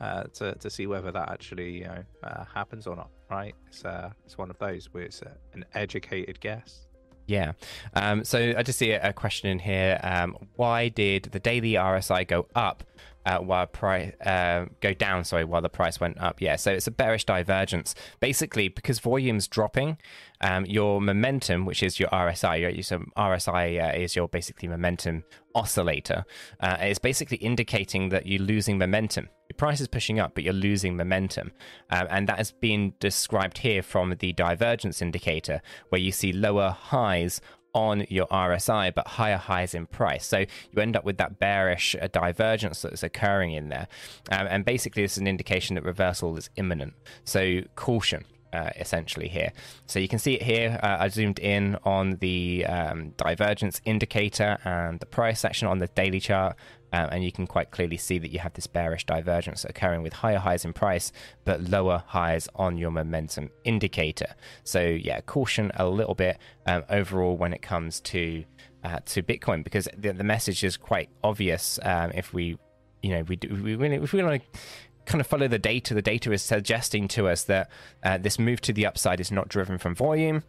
Speaker 2: uh, to to see whether that actually you know uh, happens or not. Right? It's uh, it's one of those where it's uh, an educated guess.
Speaker 1: Yeah. Um, so I just see a, question in here. Um, why did the daily RSI go up uh, while price uh, go down? Sorry, while the price went up. Yeah. So it's a bearish divergence. Basically, because volume's dropping, um, your momentum, which is your RSI, your, so RSI uh, is your basically momentum oscillator, uh, is basically indicating that you're losing momentum. Your price is pushing up, but you're losing momentum. Um, and that has been described here from the divergence indicator, where you see lower highs on your RSI, but higher highs in price. So you end up with that bearish uh, divergence that's occurring in there. Um, and basically, this is an indication that reversal is imminent. So caution. Uh, essentially here. So you can see it here. Uh, I zoomed in on the um, divergence indicator and the price section on the daily chart, uh, and you can quite clearly see that you have this bearish divergence occurring with higher highs in price but lower highs on your momentum indicator. So yeah, caution a little bit um, overall when it comes to uh, to Bitcoin because the, the message is quite obvious. Um, if we, you know, we do, we really, if we want to kind of follow the data, the data is suggesting to us that uh, this move to the upside is not driven from volume.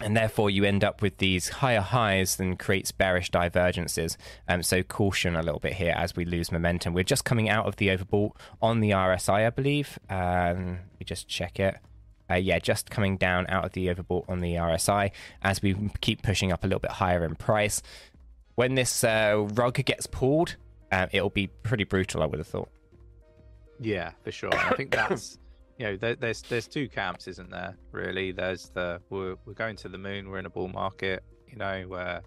Speaker 1: And therefore, you end up with these higher highs than creates bearish divergences. Um, so, caution a little bit here as we lose momentum. We're just coming out of the overbought on the RSI, I believe. Um, we just check it. Uh, yeah, just coming down out of the overbought on the RSI as we keep pushing up a little bit higher in price. When this uh, rug gets pulled, uh, it'll be pretty brutal, I would have thought.
Speaker 2: Yeah, for sure. I think that's you know there, there's there's two camps, isn't there? Really, there's the we're we're going to the moon, we're in a bull market, you know, where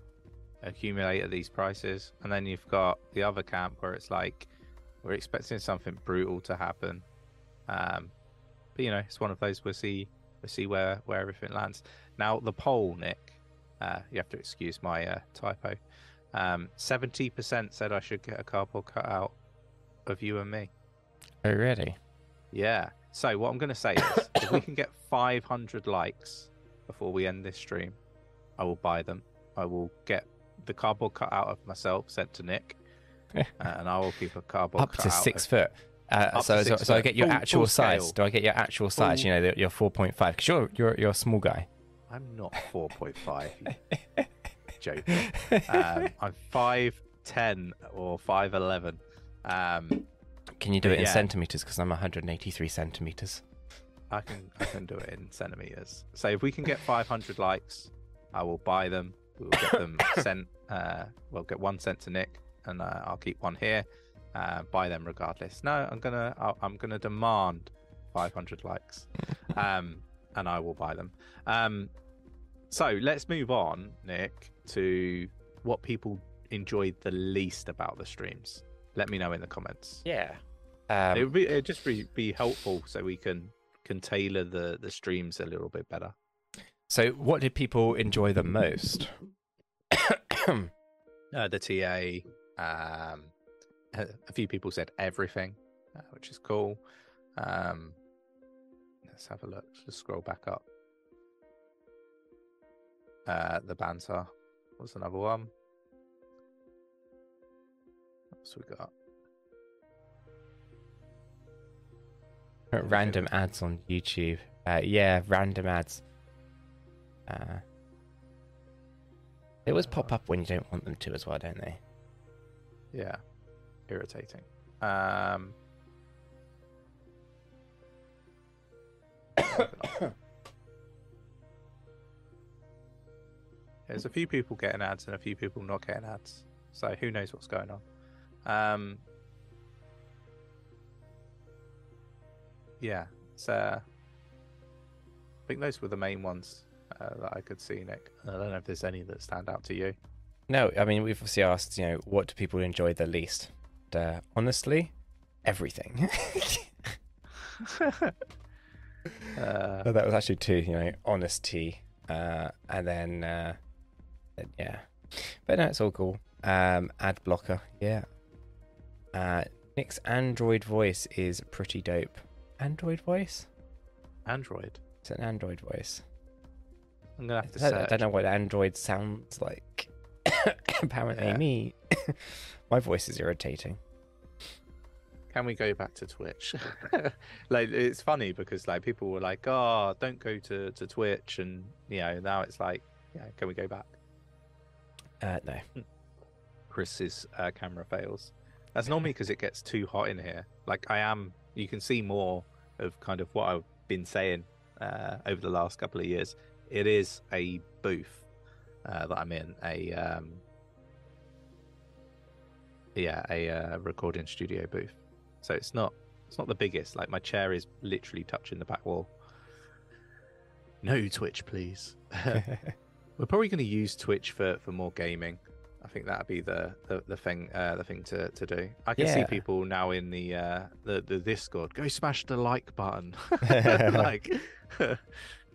Speaker 2: accumulate at these prices, and then you've got the other camp where it's like we're expecting something brutal to happen. Um, but you know, it's one of those we'll see we'll see where where everything lands. Now the poll, Nick, uh, you have to excuse my uh, typo. Um, seventy percent said I should get a cardboard cutout of you and me.
Speaker 1: Oh, really?
Speaker 2: Yeah. So what I'm going to say is, if we can get 500 likes before we end this stream, I will buy them. I will get the cardboard cut out of myself sent to Nick, uh, and I will keep a cardboard
Speaker 1: up to six
Speaker 2: of-
Speaker 1: foot. Uh, so, so, so I get your
Speaker 2: Full-
Speaker 1: actual
Speaker 2: full
Speaker 1: size.
Speaker 2: scale.
Speaker 1: Do I get your actual size?
Speaker 2: Full-
Speaker 1: You know, you're four point five. Because you're you're you're a small guy.
Speaker 2: I'm not 4.5. you joking. Um, I'm 5'10 or 5'11. Um,
Speaker 1: Can you do
Speaker 2: But
Speaker 1: it in
Speaker 2: yeah.
Speaker 1: centimeters? Because I'm 183 centimeters.
Speaker 2: I can I can do it in centimeters. So if we can get 500 likes, I will buy them. We will get them sent. Uh, we'll get one sent to Nick, and uh, I'll keep one here. Uh, buy them regardless. No, I'm gonna I'll, I'm gonna demand 500 likes, um, and I will buy them. Um, so let's move on, Nick, to what people enjoyed the least about the streams. Let me know in the comments.
Speaker 1: Yeah.
Speaker 2: It
Speaker 1: Um,
Speaker 2: would be it'd just be, be helpful so we can can tailor the the streams a little bit better.
Speaker 1: so, what did people enjoy the most?
Speaker 2: Uh, the TA, um, a few people said everything, uh, which is cool. Um, let's have a look. Just scroll back up. Uh, the banter was another one. What else we got?
Speaker 1: Random ads on YouTube. Uh, yeah, random ads. Uh, they always pop up when you don't want them to, as well, don't they?
Speaker 2: Yeah, irritating. Um, there's a few people getting ads and a few people not getting ads, so who knows what's going on. Um, yeah, so I think those were the main ones uh, that I could see, Nick. I don't know if there's any that stand out to you.
Speaker 1: No, I mean we've obviously asked, you know, what do people enjoy the least? And, uh, honestly, everything.
Speaker 2: Uh,
Speaker 1: Oh, that was actually two, you know, honesty, uh, and then, uh, then, yeah, but no, it's all cool. Um, ad blocker, yeah. Uh, Nick's Android voice is pretty dope. Android voice?
Speaker 2: Android.
Speaker 1: It's an Android voice.
Speaker 2: I'm gonna have to say
Speaker 1: I
Speaker 2: search.
Speaker 1: don't know what Android sounds like. Apparently,
Speaker 2: Yeah.
Speaker 1: me. My voice is irritating.
Speaker 2: Can we go back to Twitch? like it's funny because like people were like, "Oh, don't go to to Twitch," and you know now it's like, "Yeah, can we go back?"
Speaker 1: Uh, no.
Speaker 2: Chris's uh, camera fails. That's normally because it gets too hot in here. Like I am, you can see more of kind of what I've been saying uh, over the last couple of years. It is a booth uh, that I'm in, a um, yeah, a uh, recording studio booth. So it's not it's not the biggest. Like my chair is literally touching the back wall. No Twitch, please. We're probably going to use Twitch for, for more gaming. I think that'd be the the, the thing uh, the thing to, to do. I can see people now in the uh, the the Discord. Go smash the like button. like,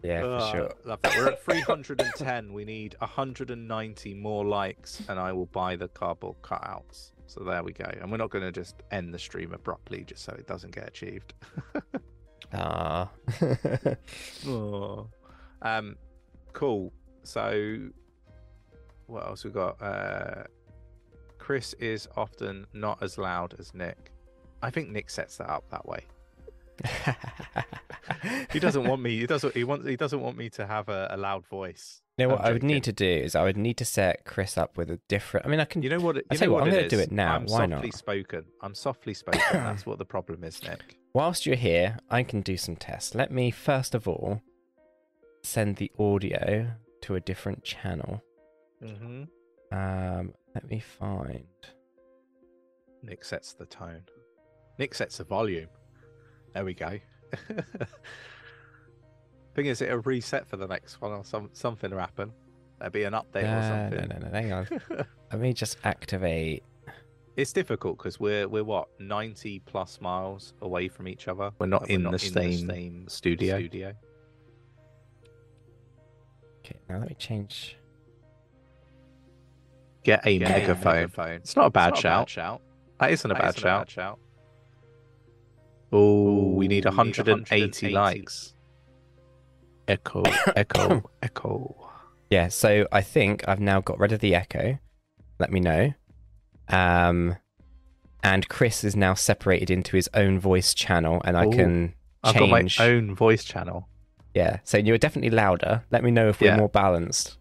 Speaker 1: yeah, for
Speaker 2: uh,
Speaker 1: sure.
Speaker 2: love that. We're at 310. We need 190 more likes, and I will buy the cardboard cutouts. So there we go. And we're not going to just end the stream abruptly just so it doesn't get achieved.
Speaker 1: Ah.
Speaker 2: Oh. Um, cool. So, what else we got? Uh, Chris is often not as loud as Nick. I think Nick sets that up that way. He doesn't want me. He doesn't. He wants. He doesn't want me to have a, a loud voice.
Speaker 1: You know what I would need to do is I would need to set Chris up with a different. I mean, I can.
Speaker 2: You know what? it-
Speaker 1: I
Speaker 2: You know
Speaker 1: what,
Speaker 2: what
Speaker 1: I'm gonna do it now.
Speaker 2: I'm
Speaker 1: Why
Speaker 2: softly
Speaker 1: not?
Speaker 2: spoken. I'm softly spoken. That's what the problem is, Nick.
Speaker 1: Whilst you're here, I can do some tests. Let me first of all send the audio to a different channel.
Speaker 2: Mm-hmm.
Speaker 1: Um, let me find.
Speaker 2: Nick sets the tone. Nick sets the volume. There we go. Thing is, it'll reset for the next one, or some something will happen. There'll be an update or
Speaker 1: Uh,
Speaker 2: something.
Speaker 1: no, no, no, hang on. Let me just activate.
Speaker 2: it's difficult because we're we're what ninety plus miles away from each other. We're not, in, the same studio. studio.
Speaker 1: Okay, now let me change.
Speaker 2: Get a
Speaker 1: Get a
Speaker 2: megaphone.
Speaker 1: megaphone.
Speaker 2: It's not a bad
Speaker 1: It's not a bad
Speaker 2: shout. That isn't a
Speaker 1: That
Speaker 2: bad
Speaker 1: isn't a
Speaker 2: shout. Oh, we need
Speaker 1: Ooh, we need
Speaker 2: 180
Speaker 1: 180
Speaker 2: likes. Echo, echo, echo.
Speaker 1: Yeah, so I think I've now got rid of the echo. Let me know. Um, and Chris is now separated into his own voice channel, and I
Speaker 2: Ooh,
Speaker 1: can
Speaker 2: I've got my own voice channel,
Speaker 1: Yeah, so you're definitely louder. Let me know if we're
Speaker 2: Yeah.
Speaker 1: more balanced.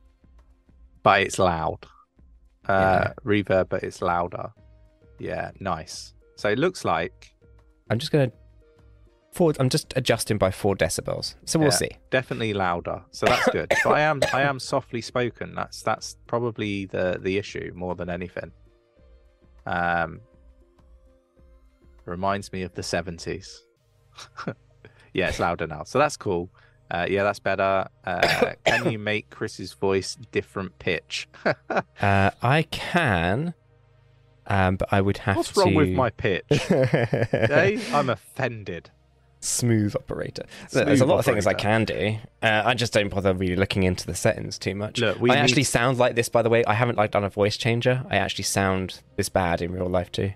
Speaker 2: but it's loud. Uh, reverb, but it's louder. Yeah, nice. So it looks like
Speaker 1: I'm just gonna. Four, I'm just adjusting by four decibels, so we'll
Speaker 2: Yeah.
Speaker 1: see.
Speaker 2: definitely louder. So that's good. but I am I am softly spoken. That's that's probably the the issue more than anything. Um, reminds me of the seventies. yeah, it's louder now. So that's cool. Uh, yeah, that's better. Uh, can you make Chris's voice different pitch?
Speaker 1: Uh, I can, um, but I would have
Speaker 2: What's
Speaker 1: to.
Speaker 2: wrong with my pitch? hey, I'm offended.
Speaker 1: Smooth operator. Look, There's a
Speaker 2: Smooth
Speaker 1: lot of things I can do. Uh, I just don't bother really looking into the settings too much.
Speaker 2: Look,
Speaker 1: I
Speaker 2: need-
Speaker 1: actually sound like this, by the way. I haven't like done a voice changer. I actually sound this bad in real life too.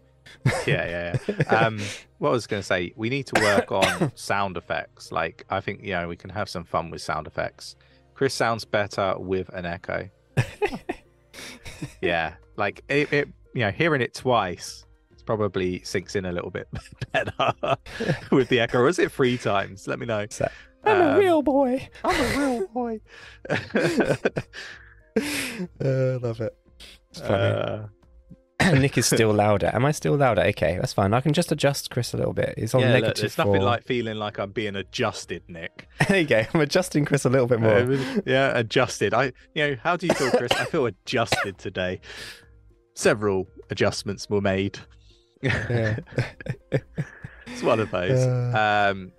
Speaker 2: yeah, yeah, yeah. Um, what I was going to say, we need to work on sound effects. Like, I think, you know, we can have some fun with sound effects. Chris sounds better with an echo. yeah, like it, it, you know, hearing it twice it's probably sinks in a little bit better with the echo. Or is it three times? Let me know.
Speaker 1: I'm a
Speaker 2: Um,
Speaker 1: real boy.
Speaker 2: I'm a real boy.
Speaker 1: uh, love it. It's funny.
Speaker 2: Uh,
Speaker 1: Nick is still louder. Am I still louder? Okay, that's fine. I can just adjust Chris a little bit. He's on
Speaker 2: yeah, look,
Speaker 1: negative
Speaker 2: there's nothing like feeling like I'm being adjusted, Nick.
Speaker 1: there you go. I'm adjusting Chris a little bit more.
Speaker 2: Uh, yeah, adjusted. I, you know, how do you feel, Chris? I feel adjusted today. Several adjustments were made.
Speaker 1: Yeah.
Speaker 2: it's one of those.
Speaker 1: Uh.
Speaker 2: Um,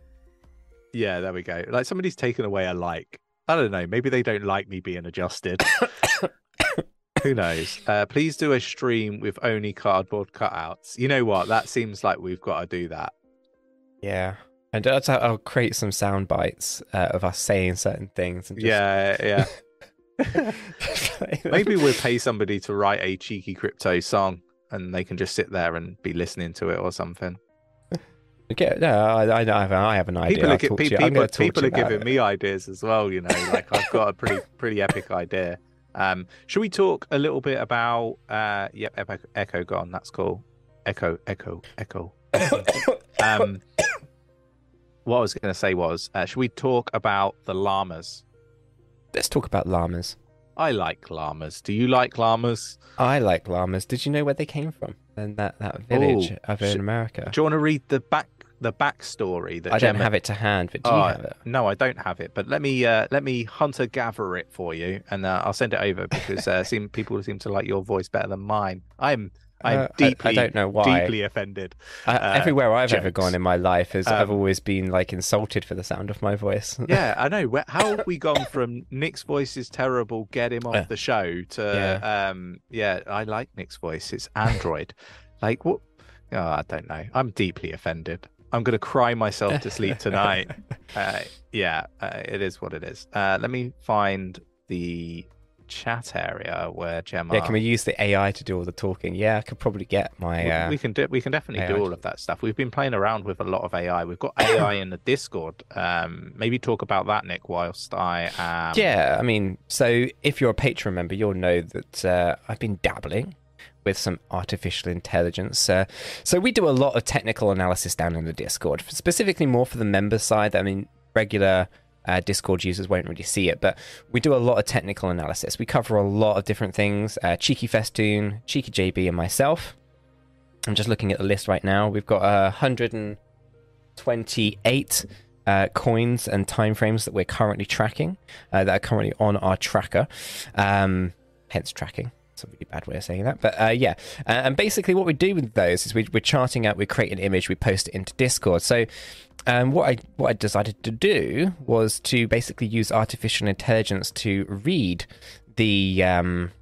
Speaker 2: yeah, there we go. Like somebody's taken away a like. I don't know. Maybe they don't like me being adjusted. Who knows? Uh, please do a stream with only cardboard cutouts. You know what? That seems like we've got to do that.
Speaker 1: Yeah. And that's how I'll create some sound bites uh, of us saying certain things. And just...
Speaker 2: Yeah, yeah. Maybe we'll pay somebody to write a cheeky crypto song and they can just sit there and be listening to it or something.
Speaker 1: Okay, no, I, I, I have, I have an idea.
Speaker 2: People are,
Speaker 1: I'll
Speaker 2: gi-
Speaker 1: talk to you-
Speaker 2: people,
Speaker 1: gonna talk to
Speaker 2: people are giving
Speaker 1: it.
Speaker 2: me ideas as well. You know, like I've got a pretty pretty epic idea. Um, should we talk a little bit about? Uh, yep, Echo, Echo gone. That's cool. Echo, Echo, Echo. Um, what I was going to say was, uh, should we talk about the llamas?
Speaker 1: Let's talk about llamas.
Speaker 2: I like llamas. Do you like llamas?
Speaker 1: I like llamas. Did you know where they came from? And that, that village
Speaker 2: Oh,
Speaker 1: over
Speaker 2: sh-
Speaker 1: in America.
Speaker 2: Do you want to read the back the backstory that
Speaker 1: I don't have it to hand, but do you
Speaker 2: Oh,
Speaker 1: have it?
Speaker 2: No, I don't have it. But let me uh, let me hunter gather it for you, and uh, I'll send it over because uh, seem people seem to like your voice better than mine. I'm I'm
Speaker 1: Uh, I-
Speaker 2: deeply
Speaker 1: I, don't know why.
Speaker 2: deeply offended.
Speaker 1: I,
Speaker 2: uh,
Speaker 1: everywhere I've ever gone in my life is I've
Speaker 2: Um,
Speaker 1: always been like insulted for the sound of my voice.
Speaker 2: Yeah, I know. How have we gone from Nick's voice is terrible, get him off
Speaker 1: Yeah.
Speaker 2: the show to um yeah, I like Nick's voice. It's Android. like what? Oh, I don't know. I'm deeply offended. I'm gonna cry myself to sleep tonight. uh, yeah, uh, it is what it is. Uh, let me find the chat area where Gemma.
Speaker 1: yeah, can we use the AI to do all the talking? Yeah, I could probably get my.
Speaker 2: we-
Speaker 1: Uh,
Speaker 2: we can do, we can definitely do
Speaker 1: AI.
Speaker 2: all of that stuff. We've been playing around with a lot of AI. We've got AI in the Discord. Um, maybe talk about that, Nick, whilst I am.
Speaker 1: Yeah, I mean, so if you're a Patreon member, you'll know that uh, I've been dabbling with some artificial intelligence. Uh, so we do a lot of technical analysis down in the Discord, specifically more for the member side. I mean, regular uh, Discord users won't really see it, but we do a lot of technical analysis. We cover a lot of different things. Uh, Cheeky Festoon, Cheeky JB, and myself. I'm just looking at the list right now. We've got uh, 128 uh, coins and timeframes that we're currently tracking, uh, that are currently on our tracker. Um, hence tracking. A really bad way of saying that, but uh, yeah. Uh, and basically, what we do with those is we, we're charting out, we create an image, we post it into Discord. So, um, what I what I decided to do was to basically use artificial intelligence to read the um,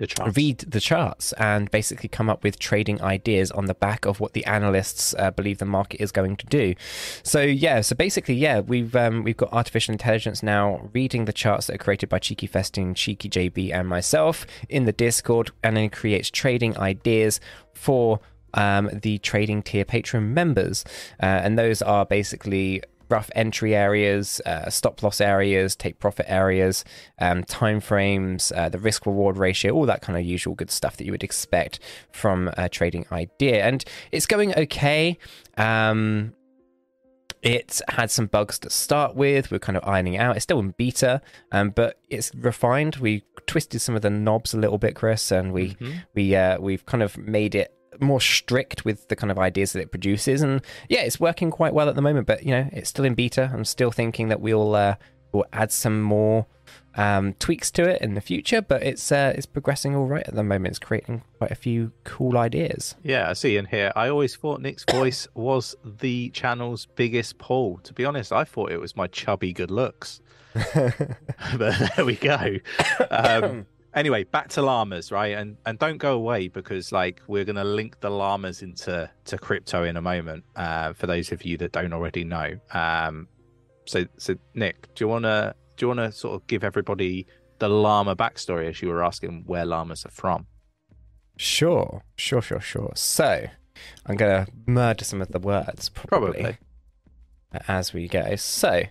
Speaker 2: the charts.
Speaker 1: read the charts and basically come up with trading ideas on the back of what the analysts uh, believe the market is going to do. So yeah, so basically yeah, we've um, we've got artificial intelligence now reading the charts that are created by Cheeky Festing, Cheeky JB, and myself in the Discord, and then creates trading ideas for. Um, the trading tier patron members, uh, and those are basically rough entry areas, uh, stop loss areas, take profit areas, um, time frames, uh, the risk reward ratio, all that kind of usual good stuff that you would expect from a trading idea. And it's going okay. Um, it had some bugs to start with. We're kind of ironing out. It's still in beta, um, but it's refined. We twisted some of the knobs a little bit, Chris, and we
Speaker 2: Mhm.
Speaker 1: we uh, we've kind of made it more strict with the kind of ideas that it produces and yeah it's working quite well at the moment but you know it's still in beta i'm still thinking that we'll uh, we'll add some more um, tweaks to it in the future but it's uh, it's progressing all right at the moment it's creating quite a few cool ideas
Speaker 2: Yeah, I see in here. I always thought Nick's voice was the channel's biggest pull. To be honest, I thought it was my chubby good looks. but there we go. Um, anyway, back to llamas, right? And and don't go away because like we're gonna link the llamas into to crypto in a moment. Uh, for those of you that don't already know. Um, so so Nick, do you wanna do you wanna sort of give everybody the llama backstory as you were asking where llamas are from?
Speaker 1: sure sure sure sure so i'm gonna murder some of the words probably.
Speaker 2: Probably.
Speaker 1: as we go. So,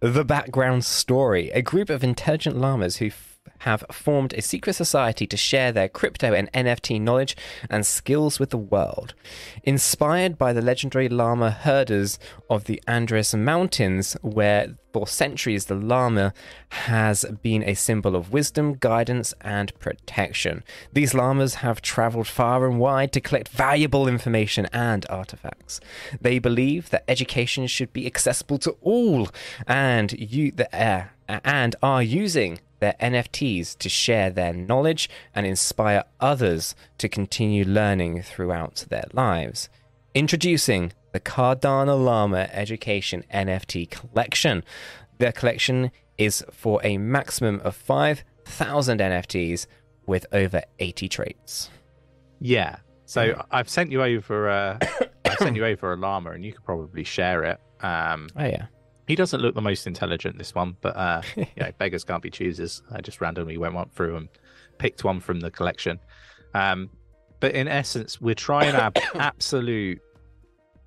Speaker 1: the background story a group of intelligent llamas who have formed a secret society to share their crypto and NFT knowledge and skills with the world. Inspired by the legendary llama herders of the Andes Mountains, where for centuries the llama has been a symbol of wisdom, guidance, and protection. These llamas have traveled far and wide to collect valuable information and artifacts. They believe that education should be accessible to all, and you the uh, and are using their NFTs to share their knowledge and inspire others to continue learning throughout their lives. Introducing the Cardano Llama Education NFT Collection. The collection is for a maximum of 5,000 NFTs with over 80 traits.
Speaker 2: Yeah. So I've sent you over. Uh, I've sent you over a llama, and you could probably share it. Um,
Speaker 1: Oh, yeah.
Speaker 2: He doesn't look the most intelligent, this one, but uh, you know, beggars can't be choosers. I just randomly went one through and picked one from the collection. Um, but in essence, we're trying our absolute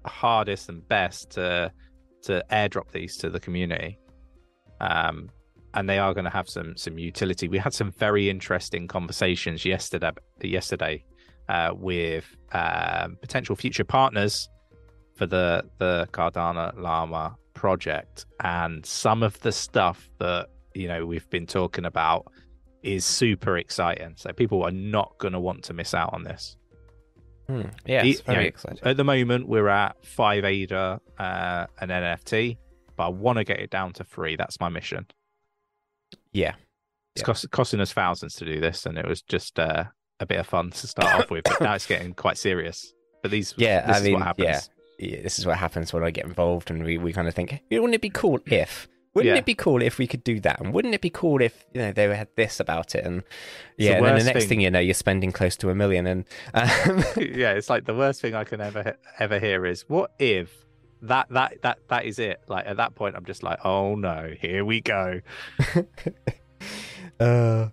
Speaker 2: hardest and best to to airdrop these to the community. Um, and they are going to have some some utility. We had some very interesting conversations yesterday yesterday uh, with um, potential future partners for the the Cardano Llama project, and some of the stuff that you know we've been talking about is super exciting. So people are not going to want to miss out on this.
Speaker 1: Hmm. Yeah, it's very
Speaker 2: you know,
Speaker 1: exciting.
Speaker 2: At the moment, we're at five ADA, uh, an NFT, but I want to get it down to three. That's my mission.
Speaker 1: Yeah.
Speaker 2: It's
Speaker 1: Yeah.
Speaker 2: cost, costing us thousands to do this, and it was just uh, a bit of fun to start off with. But now it's getting quite serious. But these,
Speaker 1: Yeah,
Speaker 2: this
Speaker 1: I
Speaker 2: is
Speaker 1: mean,
Speaker 2: what happens.
Speaker 1: yeah. Yeah, this is what happens when I get involved, and we, we kind of think, wouldn't it be cool if? Wouldn't
Speaker 2: Yeah.
Speaker 1: it be cool if we could do that? And wouldn't it be cool if you know they had this about it? And
Speaker 2: the
Speaker 1: yeah, and then the next
Speaker 2: thing-
Speaker 1: thing you know, you're spending close to a million. And um,
Speaker 2: yeah, it's like the worst thing I can ever ever hear is what if that that that that is it. Like at that point, I'm just like, oh no, here we go.
Speaker 1: uh,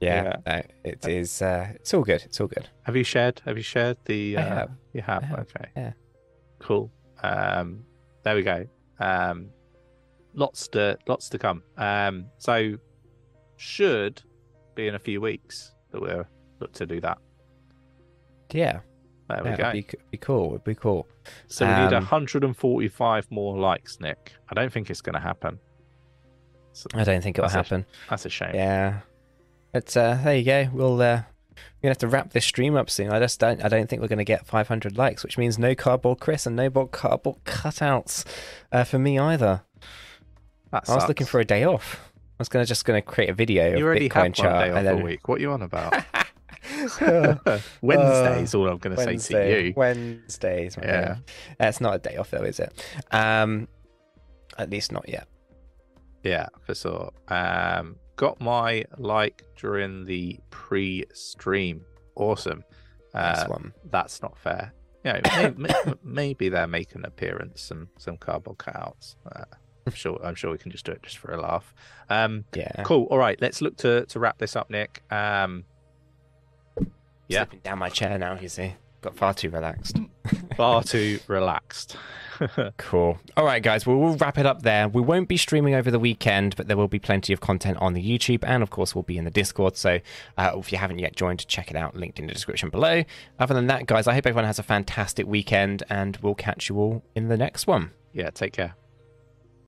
Speaker 1: yeah, no, it is. Uh, it's all good. It's all good.
Speaker 2: Have you shared? Have you shared the? Uh,
Speaker 1: have.
Speaker 2: You have.
Speaker 1: Have,
Speaker 2: Okay.
Speaker 1: yeah.
Speaker 2: Cool. Um, there we go. Um, lots to lots to come. Um, so should be in a few weeks that we'll look to do that.
Speaker 1: Yeah,
Speaker 2: There we
Speaker 1: yeah,
Speaker 2: go.
Speaker 1: it'd be, be cool. It'd be cool.
Speaker 2: So we need
Speaker 1: Um,
Speaker 2: 145 more likes, Nick. I don't think it's going to happen. So
Speaker 1: I don't think it'll
Speaker 2: That's a-
Speaker 1: happen.
Speaker 2: that's a shame.
Speaker 1: Yeah, but uh, there you go. We'll uh, we're gonna have to wrap this stream up soon. I just don't. I don't think we're gonna get 500 likes, which means no cardboard Chris and no cardboard cutouts uh, for me either. I was looking for a day off. I was gonna just gonna create a video
Speaker 2: You
Speaker 1: of
Speaker 2: already
Speaker 1: Bitcoin
Speaker 2: had one
Speaker 1: chart
Speaker 2: day off
Speaker 1: and
Speaker 2: a
Speaker 1: then
Speaker 2: week. What are you on about?
Speaker 1: Uh,
Speaker 2: Wednesday is all I'm going to say to
Speaker 1: Wednesday,
Speaker 2: you.
Speaker 1: Wednesdays. my
Speaker 2: Yeah.
Speaker 1: man. that's not a day off though, is it? Um, at least not yet.
Speaker 2: Yeah, for sure. Um, got my like during the pre-stream. Awesome. Uh, that's not fair. You know, may, may- maybe they're making an appearance. Some some cardboard cutouts. Uh, I'm sure. I'm sure we can just do it just for a laugh. Um,
Speaker 1: Yeah.
Speaker 2: cool. All right, let's look to to wrap this up, Nick. Um, yeah.
Speaker 1: Slipping down my chair now. You see, got far too relaxed.
Speaker 2: far too relaxed.
Speaker 1: Cool. All right, guys. Well, we'll wrap it up there. We won't be streaming over the weekend, but there will be plenty of content on the YouTube, and of course, we'll be in the Discord. So, uh, if you haven't yet joined, check it out. Linked in the description below. Other than that, guys, I hope everyone has a fantastic weekend, and we'll catch you all in the next one.
Speaker 2: yeah. Take care.